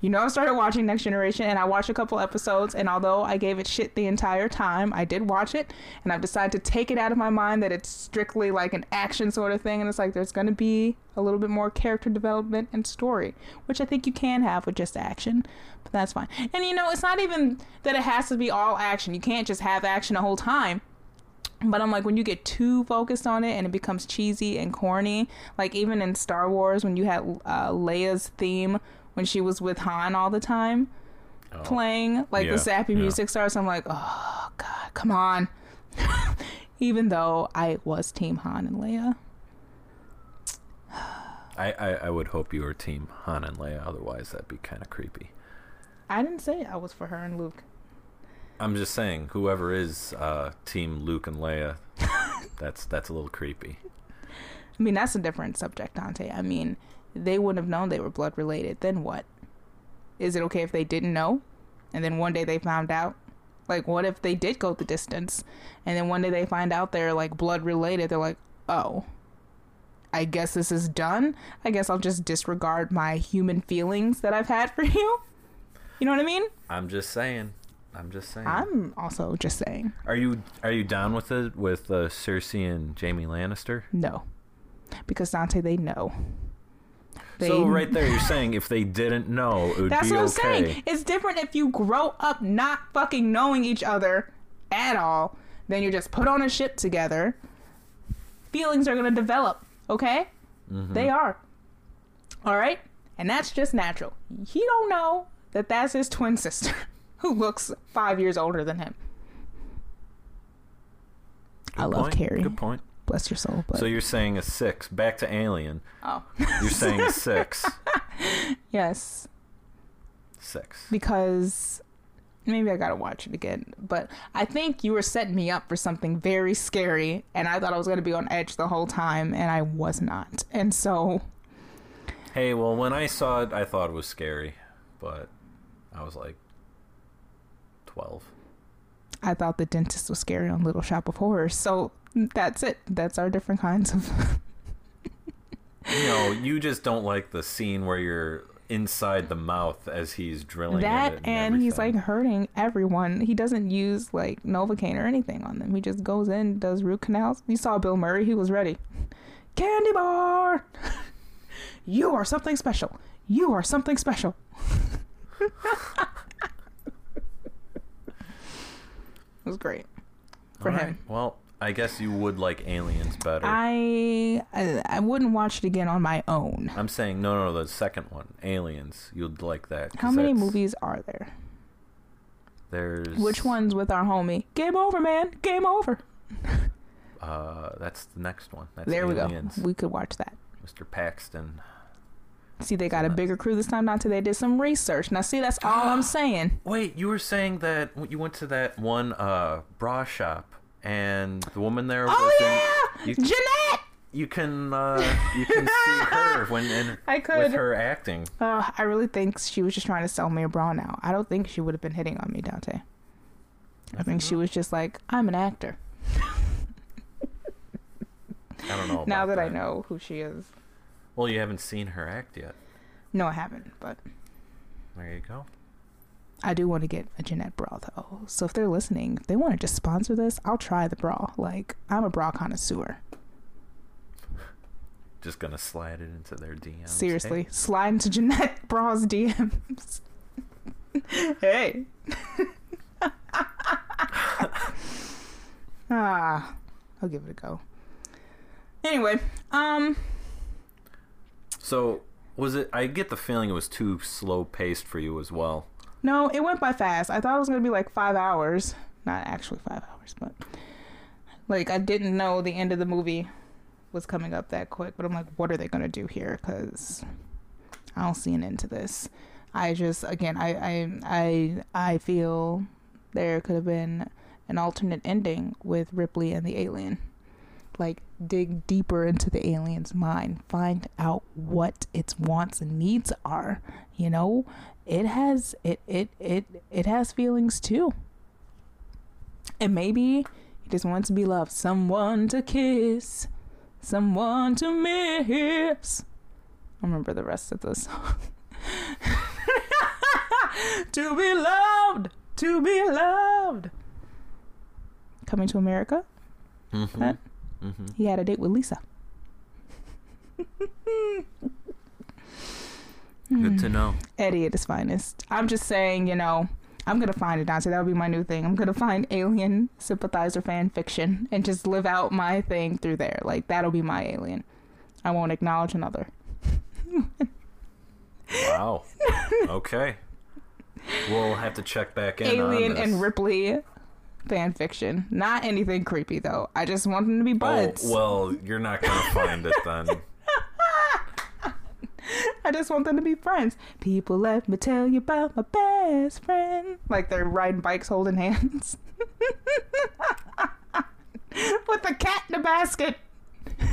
You know, I started watching Next Generation and I watched a couple episodes. And although I gave it shit the entire time, I did watch it. And I've decided to take it out of my mind that it's strictly like an action sort of thing. And it's like there's going to be a little bit more character development and story, which I think you can have with just action. But that's fine. And you know, it's not even that it has to be all action. You can't just have action the whole time. But I'm like, when you get too focused on it and it becomes cheesy and corny, like even in Star Wars, when you had uh, Leia's theme when she was with Han all the time Oh. playing, like Yeah, the sappy yeah. music starts, I'm like, oh, God, come on. [LAUGHS] even though I was Team Han and Leia. I, I, I would hope you were Team Han and Leia. Otherwise, that'd be kind of creepy. I didn't say I was for her and Luke. I'm just saying, whoever is uh, Team Luke and Leia, [LAUGHS] that's that's a little creepy. I mean, that's a different subject, Dante. I mean, they wouldn't have known they were blood related. Then what? Is it okay if they didn't know? And then one day they found out? Like, what if they did go the distance? And then one day they find out they're like blood related? They're like, oh, I guess this is done. I guess I'll just disregard my human feelings that I've had for [LAUGHS] you. You know what I mean? I'm just saying. I'm just saying. I'm also just saying, Are you are you down with it with uh, Cersei and Jaime Lannister? no. Because Dante, they know. so right there, you're saying if they didn't know, it would That's be what I'm okay. saying. It's different if you grow up not fucking knowing each other at all. Then you're just put on a ship together. Feelings are gonna develop, okay? Mm-hmm. They are. All right, and that's just natural. He don't know that that's his twin sister, [LAUGHS] who looks five years older than him. I love point. Carrie. Good point. Bless your soul. But So you're saying a six. Back to Alien. oh, You're saying a [LAUGHS] six. yes. Six. because maybe I gotta watch it again. But I think you were setting me up for something very scary, and I thought I was gonna be on edge the whole time, and I was not. And so, Hey, well, when I saw it, I thought it was scary, but I was like twelve. I thought the dentist was scary on Little Shop of Horrors. So that's it. That's our different kinds of. [LAUGHS] You know, you just don't like the scene where you're inside the mouth as he's drilling that it and he's like hurting everyone. He doesn't use like Novocaine or anything on them. He just goes in, does root canals. You saw Bill Murray, he was ready. Candy bar! [LAUGHS] you are something special. You are something special. [LAUGHS] it was great for All him. right, Well, I guess you would like Aliens better. I, I I wouldn't watch it again on my own. I'm saying no, no, no, the second one, Aliens. You'd like that. 'cause How many that's- movies are there? There's Which one's with our homie? Game over, man. Game over. Uh, that's the next one. That's there we Aliens. go. We could watch that. Mr. Paxton. See, they got a bigger crew this time. Not till they did some research. Now, see, that's all I'm [GASPS] saying. Wait, you were saying that you went to that one uh, bra shop, and the woman there was Oh in, yeah, you, Jeanette. you can uh, you can [LAUGHS] see her when in I with could. her acting. Uh, I really think she was just trying to sell me a bra. Now, I don't think she would have been hitting on me, Dante. I think she was just like, I'm an actor. I don't know. [LAUGHS] now about that I know who she is. Well, you haven't seen her act yet. No, I haven't, but There you go. I do want to get a Jeanette bra though. So if they're listening, if they want to just sponsor this, I'll try the bra. Like I'm a bra connoisseur. [LAUGHS] Just gonna slide it into their DMs. Seriously, slide into Jeanette [LAUGHS] Bra's DMs. [LAUGHS] hey. ah, I'll give it a go. Anyway, um, So was it? I get the feeling it was too slow paced for you as well. no, it went by fast. I thought it was gonna be like five hours. Not actually five hours, but like I didn't know the end of the movie was coming up that quick. But I'm like, what are they gonna do here? Because I don't see an end to this. I just again, I I I I feel there could have been an alternate ending with Ripley and the alien. Like dig deeper into the alien's mind, find out what its wants and needs are. You know, it has it it it it has feelings too. And maybe he just wants to be loved, someone to kiss, someone to miss. I remember the rest of the song. [LAUGHS] to be loved, to be loved. Coming to America, Mm-hmm. That- mm-hmm. he had a date with Lisa. Good to know. Eddie at his finest. I'm just saying, you know, I'm gonna find it, Dante. That would be my new thing. I'm gonna find alien sympathizer fan fiction and just live out my thing through there. Like that'll be my alien. I won't acknowledge another. Wow. [LAUGHS] okay. We'll have to check back in. alien and Ripley fan fiction. Not anything creepy though. I just want them to be oh, buds. Oh well, [LAUGHS] you're not gonna find it then. I just want them to be friends. People, let me tell you about my best friend. Like they're riding bikes holding hands. [LAUGHS] With a cat in a basket. [LAUGHS]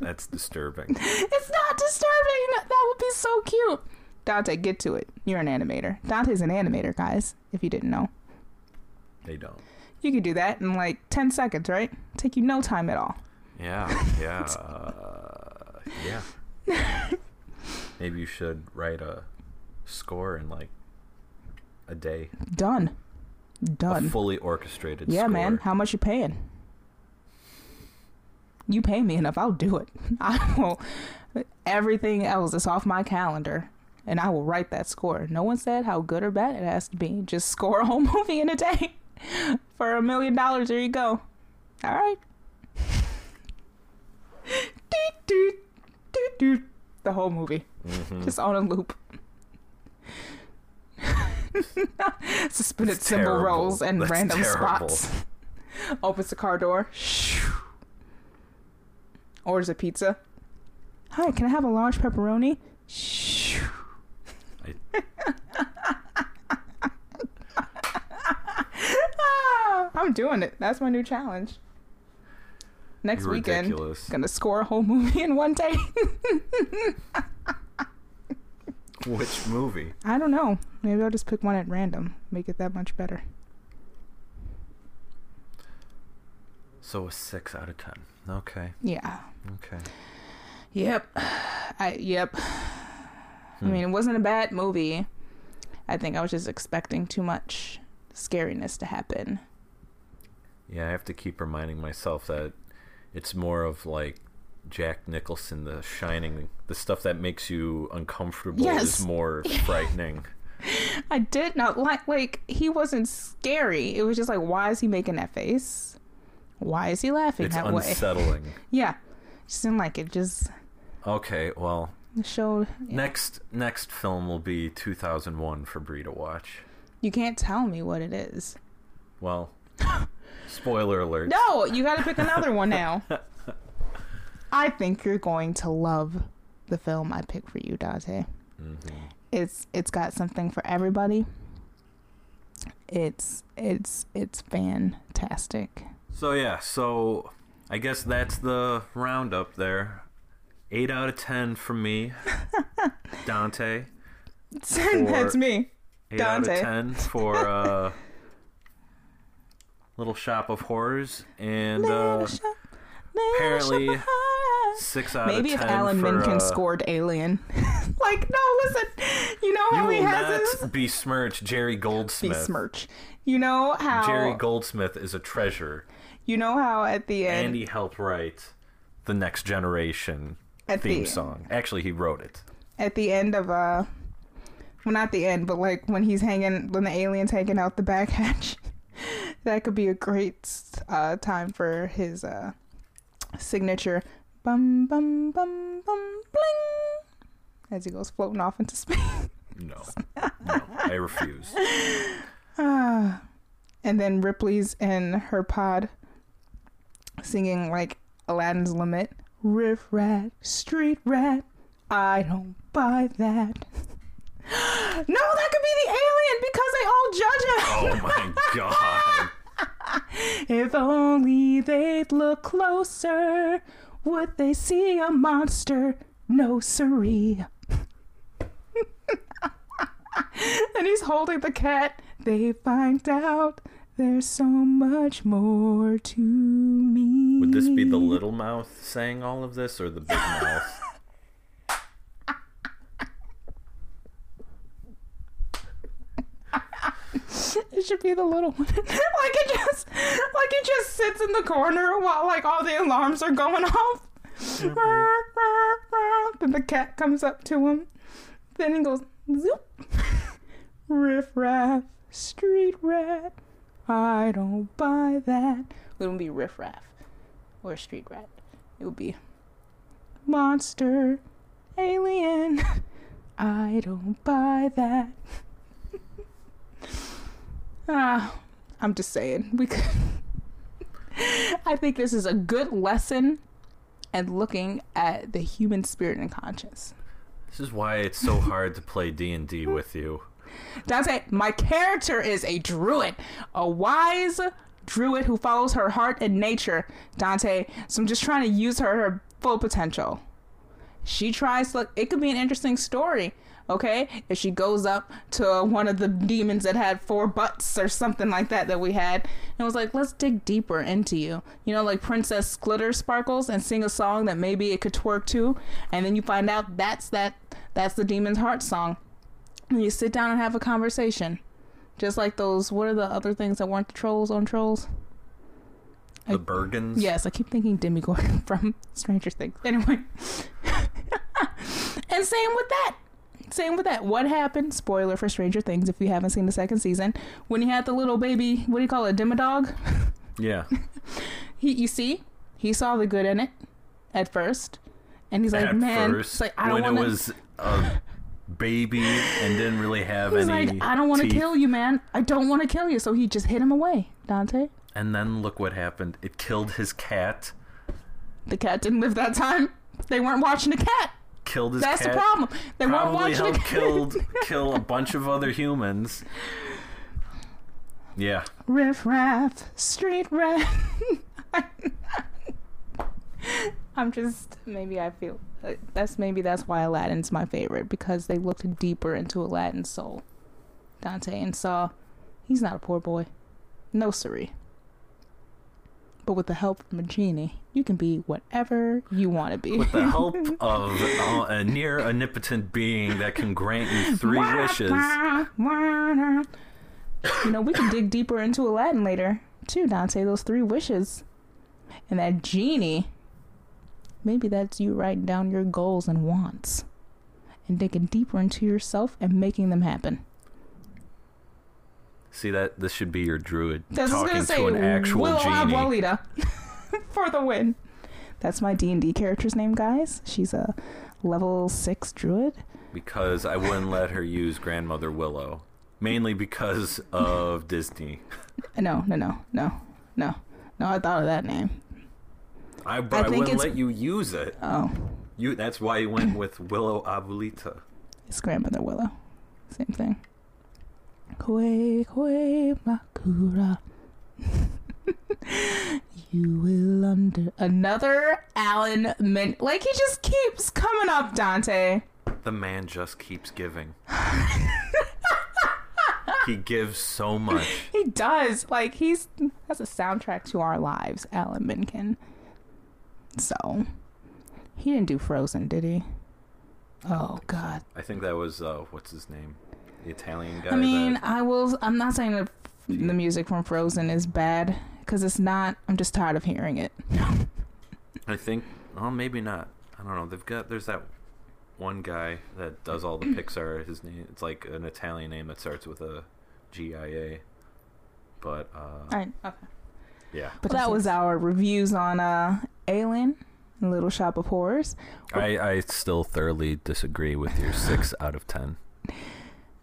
That's disturbing. It's not disturbing. That would be so cute. Dante, get to it. You're an animator. Dante's an animator, guys, if you didn't know. They don't. You could do that in like 10 seconds, right? Take you no time at all. Yeah. [LAUGHS] Yeah. Uh, yeah. [LAUGHS] Maybe you should write a score in like a day. Done. A Done. fully orchestrated Yeah, score. man. How much you paying? You pay me enough, I'll do it. [LAUGHS] I will. Everything else is off my calendar, and I will write that score. No one said how good or bad it has to be. Just score a whole [LAUGHS] movie in a day [LAUGHS] for a million dollars. There you go. All right. [LAUGHS] Doot, doot, doot, doot. The whole movie, Mhm. just on a loop. Suspended It's cymbal terrible. rolls and That's random terrible. spots. Opens the car door. Orders a pizza. Hi, can I have a large pepperoni? Ah, [LAUGHS] I'm doing it. That's my new challenge. Next You're weekend, ridiculous. gonna score a whole movie in one day. [LAUGHS] Which movie? I don't know. Maybe I'll just pick one at random. Make it that much better. So a six out of ten. Okay. Yeah. Okay. Yep. [SIGHS] I yep. I Hmm. mean, it wasn't a bad movie. I think I was just expecting too much scariness to happen. Yeah, I have to keep reminding myself that it's more of like Jack Nicholson, The Shining. The stuff that makes you uncomfortable Yes. is more [LAUGHS] frightening. I did not like like he wasn't scary. It was just like why is he making that face? Why is he laughing It's that way? unsettling. [LAUGHS] Yeah. Just didn't like it. Just Okay, well, showed yeah. next next film will be 2001 for Bree to watch. You can't tell me what it is. Well, [LAUGHS] spoiler alert. No, you got to pick another one now. [LAUGHS] I think you're going to love the film I picked for you, Dante. Mhm. It's it's got something for everybody. It's it's it's fantastic. So yeah, so I guess that's the roundup there. Eight out of ten from me, [LAUGHS] Dante. Ten, That's me. Eight out Dante. of ten for [LAUGHS] uh, Little Shop of Horrors, and uh, shop- apparently horrors. six out Maybe of if Alan for. Menken uh, scored Alien. [LAUGHS] like, no, listen. You know you how he will has not besmirch Jerry his Goldsmith. besmirch. You know how Jerry Goldsmith is a treasure, you know how at the end Andy he helped write the Next Generation At theme the- song. Actually, he wrote it. at the end of uh well not the end but like when he's hanging when the alien's hanging out the back hatch [LAUGHS] that could be a great uh time for his uh signature bum bum bum bum bling as he goes floating off into space No, [LAUGHS] no, I refuse. [SIGHS] and then ripley's in her pod singing like aladdin's limit riff rat street rat i don't buy that. [GASPS] No that could be the alien because they all judge him. Oh my god. [LAUGHS] if only they'd look closer would they see a monster? No siree. [LAUGHS] And he's holding the cat. They find out there's so much more to me Would this be the little mouth saying all of this or the big mouth? [LAUGHS] It should be the little one. [LAUGHS] like it just like it just sits in the corner while like all the alarms are going [LAUGHS] off. Mm-hmm. then the cat comes up to him. Then he goes zoop. Riff raff, street rat. I don't buy that. It wouldn't be riff raff or street rat. It would be monster, alien. [LAUGHS] I don't buy that. [LAUGHS] Ah, I'm just saying. We could. [LAUGHS] I think this is a good lesson and looking at the human spirit and conscience. This is why it's so hard to play D&D with you. Dante, my character is a druid, a wise druid who follows her heart and nature. Dante, so I'm just trying to use her her full potential. She tries to. It could be an interesting story. Okay, if she goes up to one of the demons that had four butts or something like that that we had, and was like, let's dig deeper into you. You know, like Princess Glitter Sparkles, and sing a song that maybe it could twerk to, and then you find out that's that that's the demon's heart song. And you sit down and have a conversation. Just like those, what are the other things that weren't the trolls on trolls? The Bergens? Yes, I keep thinking Demogorgon [LAUGHS] from Stranger Things. Anyway. [LAUGHS] and same with that. Same with that. What happened? Spoiler for Stranger Things if you haven't seen the second season. When he had the little baby, what do you call it, Demodog? [LAUGHS] Yeah. He, you see, he saw the good in it at first, and he's like, "Man, first, it's like I don't when want it to." was a baby and didn't really have He's any like, "I don't want to kill you, man. I don't want to kill you." So he just hit him away, Dante. And then look what happened. It killed his cat. The cat didn't live that time. They weren't watching the cat. Killed his That's cat. the problem. They weren't watching the helped cat. killed [LAUGHS] kill a bunch of other humans. Yeah. Riff raff, street rat. [LAUGHS] I'm just maybe I feel that's maybe that's why Aladdin's my favorite because they looked deeper into Aladdin's soul. Dante and saw he's not a poor boy, no siree. But with the help from a genie, you can be whatever you want to be. With the help [LAUGHS] of uh, a near omnipotent being that can grant you three wishes. You know, we can dig deeper into Aladdin later, too, Dante. Those three wishes. And that genie. Maybe that's you writing down your goals and wants. And digging deeper into yourself and making them happen. See that this should be your druid That's talking to an actual Willow genie. [LAUGHS] For the win. That's my D and D character's name, guys. She's a level six druid. Because I wouldn't let her use Grandmother Willow. Mainly because of Disney. [LAUGHS] No, no, no, no, no, no. I thought of that name. I, but I I, wouldn't it's- let you use it. Oh, You that's why you went with Willow Abuelita. it's grandmother Willow. Same thing. Kwe kwe makura. [LAUGHS] you will under another Alan Min. Like he just keeps coming up, Dante. The man just keeps giving. [LAUGHS] he gives so much. He does. Like he's that's a soundtrack to our lives, Alan Menken. So he didn't do Frozen, did he? Oh God. I think that was uh what's his name? The Italian guy. I mean, that, I will. I'm not saying that the music from Frozen is bad because it's not. I'm just tired of hearing it. I think well maybe not. I don't know. They've got there's that one guy that does all the [CLEARS THROAT] Pixar. His name it's like an Italian name that starts with a G I A. But uh All right. Okay. yeah. But that was our reviews on uh Alien, Little Shop of Horrors. I, I still thoroughly disagree with your [LAUGHS] six out of ten.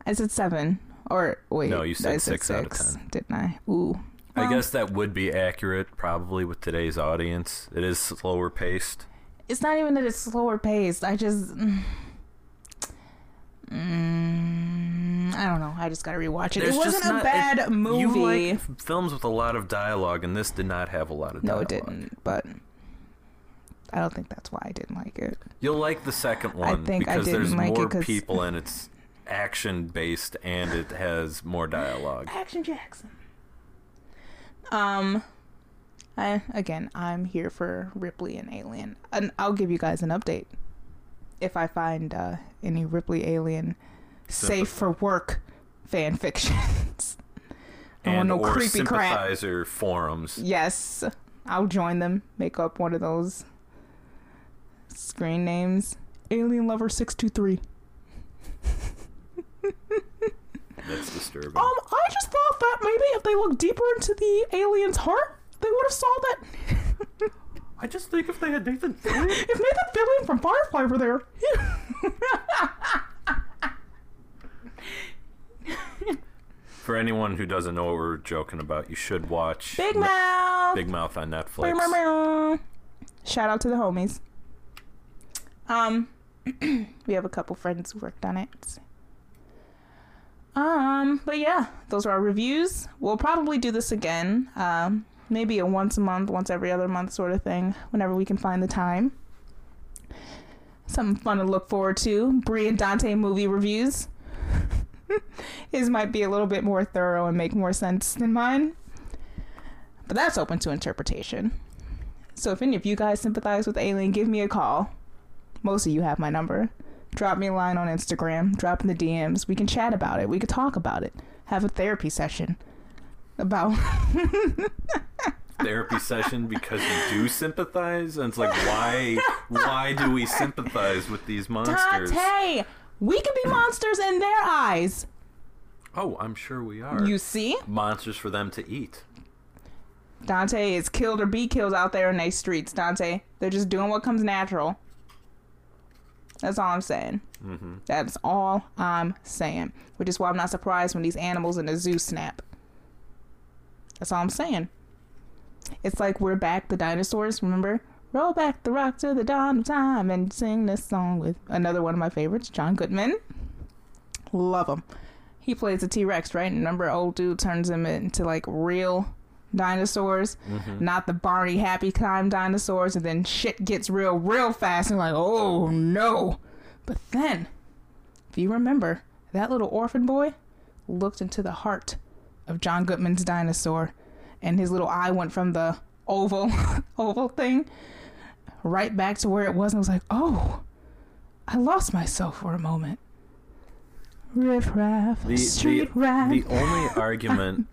I said seven. Or wait, No, you said I six out of 10. didn't I? Ooh. I guess that would be accurate, probably with today's audience. It is slower paced. it's not even that it's slower paced. I just. Mm, I don't know. I just gotta rewatch it. There's it wasn't a not- bad it- movie. You like films with a lot of dialogue, and this did not have a lot of dialogue. no, it didn't. But I don't think that's why I didn't like it. You'll like the second one I one think I because didn't there's like it more 'cause- people and it's action based and it has more dialogue. Action Jackson. Um, I again, I'm here for Ripley and Alien, and I'll give you guys an update if I find uh, any Ripley Alien safe for work fan [LAUGHS] fictions. I don't want And no or creepy crap. sympathizer forums. Yes, I'll join them. Make up one of those screen names. Alien Lover six two three. That's disturbing. Um, I just thought that maybe if they looked deeper into the alien's heart, they would have saw that [LAUGHS] I just think if they had Nathan Fillion, [LAUGHS] if Nathan Fillion from Firefly were there. for anyone who doesn't know what we're joking about, you should watch Big Ma- Mouth. Big Mouth on Netflix. meow, meow. Shout out to the homies. Um, [CLEARS THROAT] we have a couple friends who worked on it. Um, but yeah, those are our reviews. We'll probably do this again. Um, maybe a once a month, once every other month sort of thing, whenever we can find the time. Something fun to look forward to. Bree and Dante movie reviews. [LAUGHS] His might be a little bit more thorough and make more sense than mine. But that's open to interpretation. So if any of you guys sympathize with Alien, give me a call. Most of you have my number. Drop me a line on Instagram. Drop in the DMs. We can chat about it. We could talk about it. Have a therapy session about [LAUGHS] Therapy session because you do sympathize, and it's like, why? Why do we sympathize with these monsters? Dante. We can be [CLEARS THROAT] monsters in their eyes. Oh, I'm sure we are. You see, monsters for them to eat. Dante is killed or be killed out there in these streets. Dante, they're just doing what comes natural. That's all I'm saying. Mm-hmm. That's all I'm saying. Which is why I'm not surprised when these animals in the zoo snap. That's all I'm saying. It's like we're back, the dinosaurs, remember? Roll back the rock to the dawn of time and sing this song with another one of my favorites, John Goodman. Love him. He plays a T Rex, right? And remember, old dude turns him into like real dinosaurs, mm-hmm. not the Barney Happy Time dinosaurs, and then shit gets real, real fast, and like, oh no. But then, if you remember, that little orphan boy looked into the heart of John Goodman's dinosaur, and his little eye went from the oval [LAUGHS] oval thing right back to where it was and I was like, "Oh, I lost myself for a moment." Riff raff, The, street the, rat. the only [LAUGHS] argument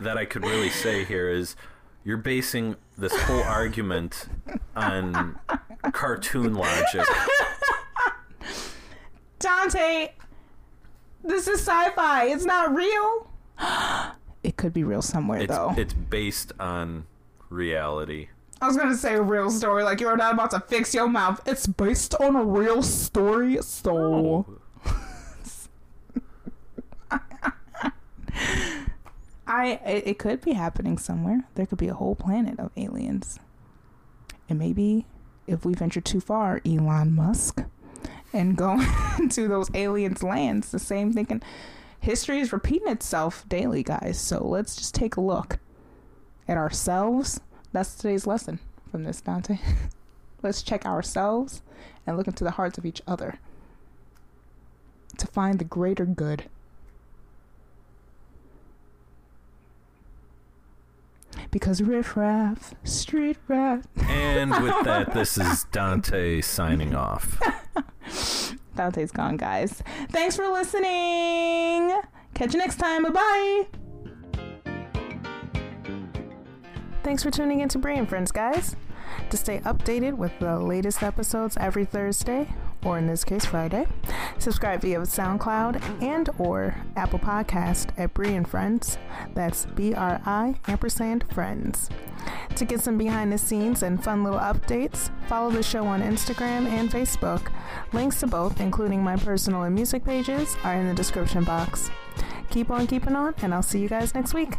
that I could really say here is you're basing this whole argument on cartoon logic. Dante, this is sci-fi. It's not real. [GASPS] it could be real somewhere It's though. it's based on reality. I was gonna say a real story, like you're not about to fix your mouth. It's based on a real story, so oh. [LAUGHS] [LAUGHS] I it, could be happening somewhere. There could be a whole planet of aliens, and maybe if we venture too far, Elon Musk, and go [LAUGHS] into those aliens' lands, the same thinking. History is repeating itself daily, guys. So let's just take a look at ourselves. That's today's lesson from this, Dante. [LAUGHS] let's check ourselves and look into the hearts of each other to find the greater good. Because riff raff, street rat. And with [LAUGHS] that, this is Dante signing off. [LAUGHS] Dante's gone, guys. Thanks for listening. Catch you next time. Bye bye. Thanks for tuning in to Bri and Friends, guys. To stay updated with the latest episodes every Thursday, or in this case Friday, subscribe via SoundCloud and or Apple Podcast at Bri and Friends. That's B-R-I ampersand Friends. To get some behind the scenes and fun little updates, follow the show on Instagram and Facebook. Links to both, including my personal and music pages, are in the description box. Keep on keeping on, and I'll see you guys next week.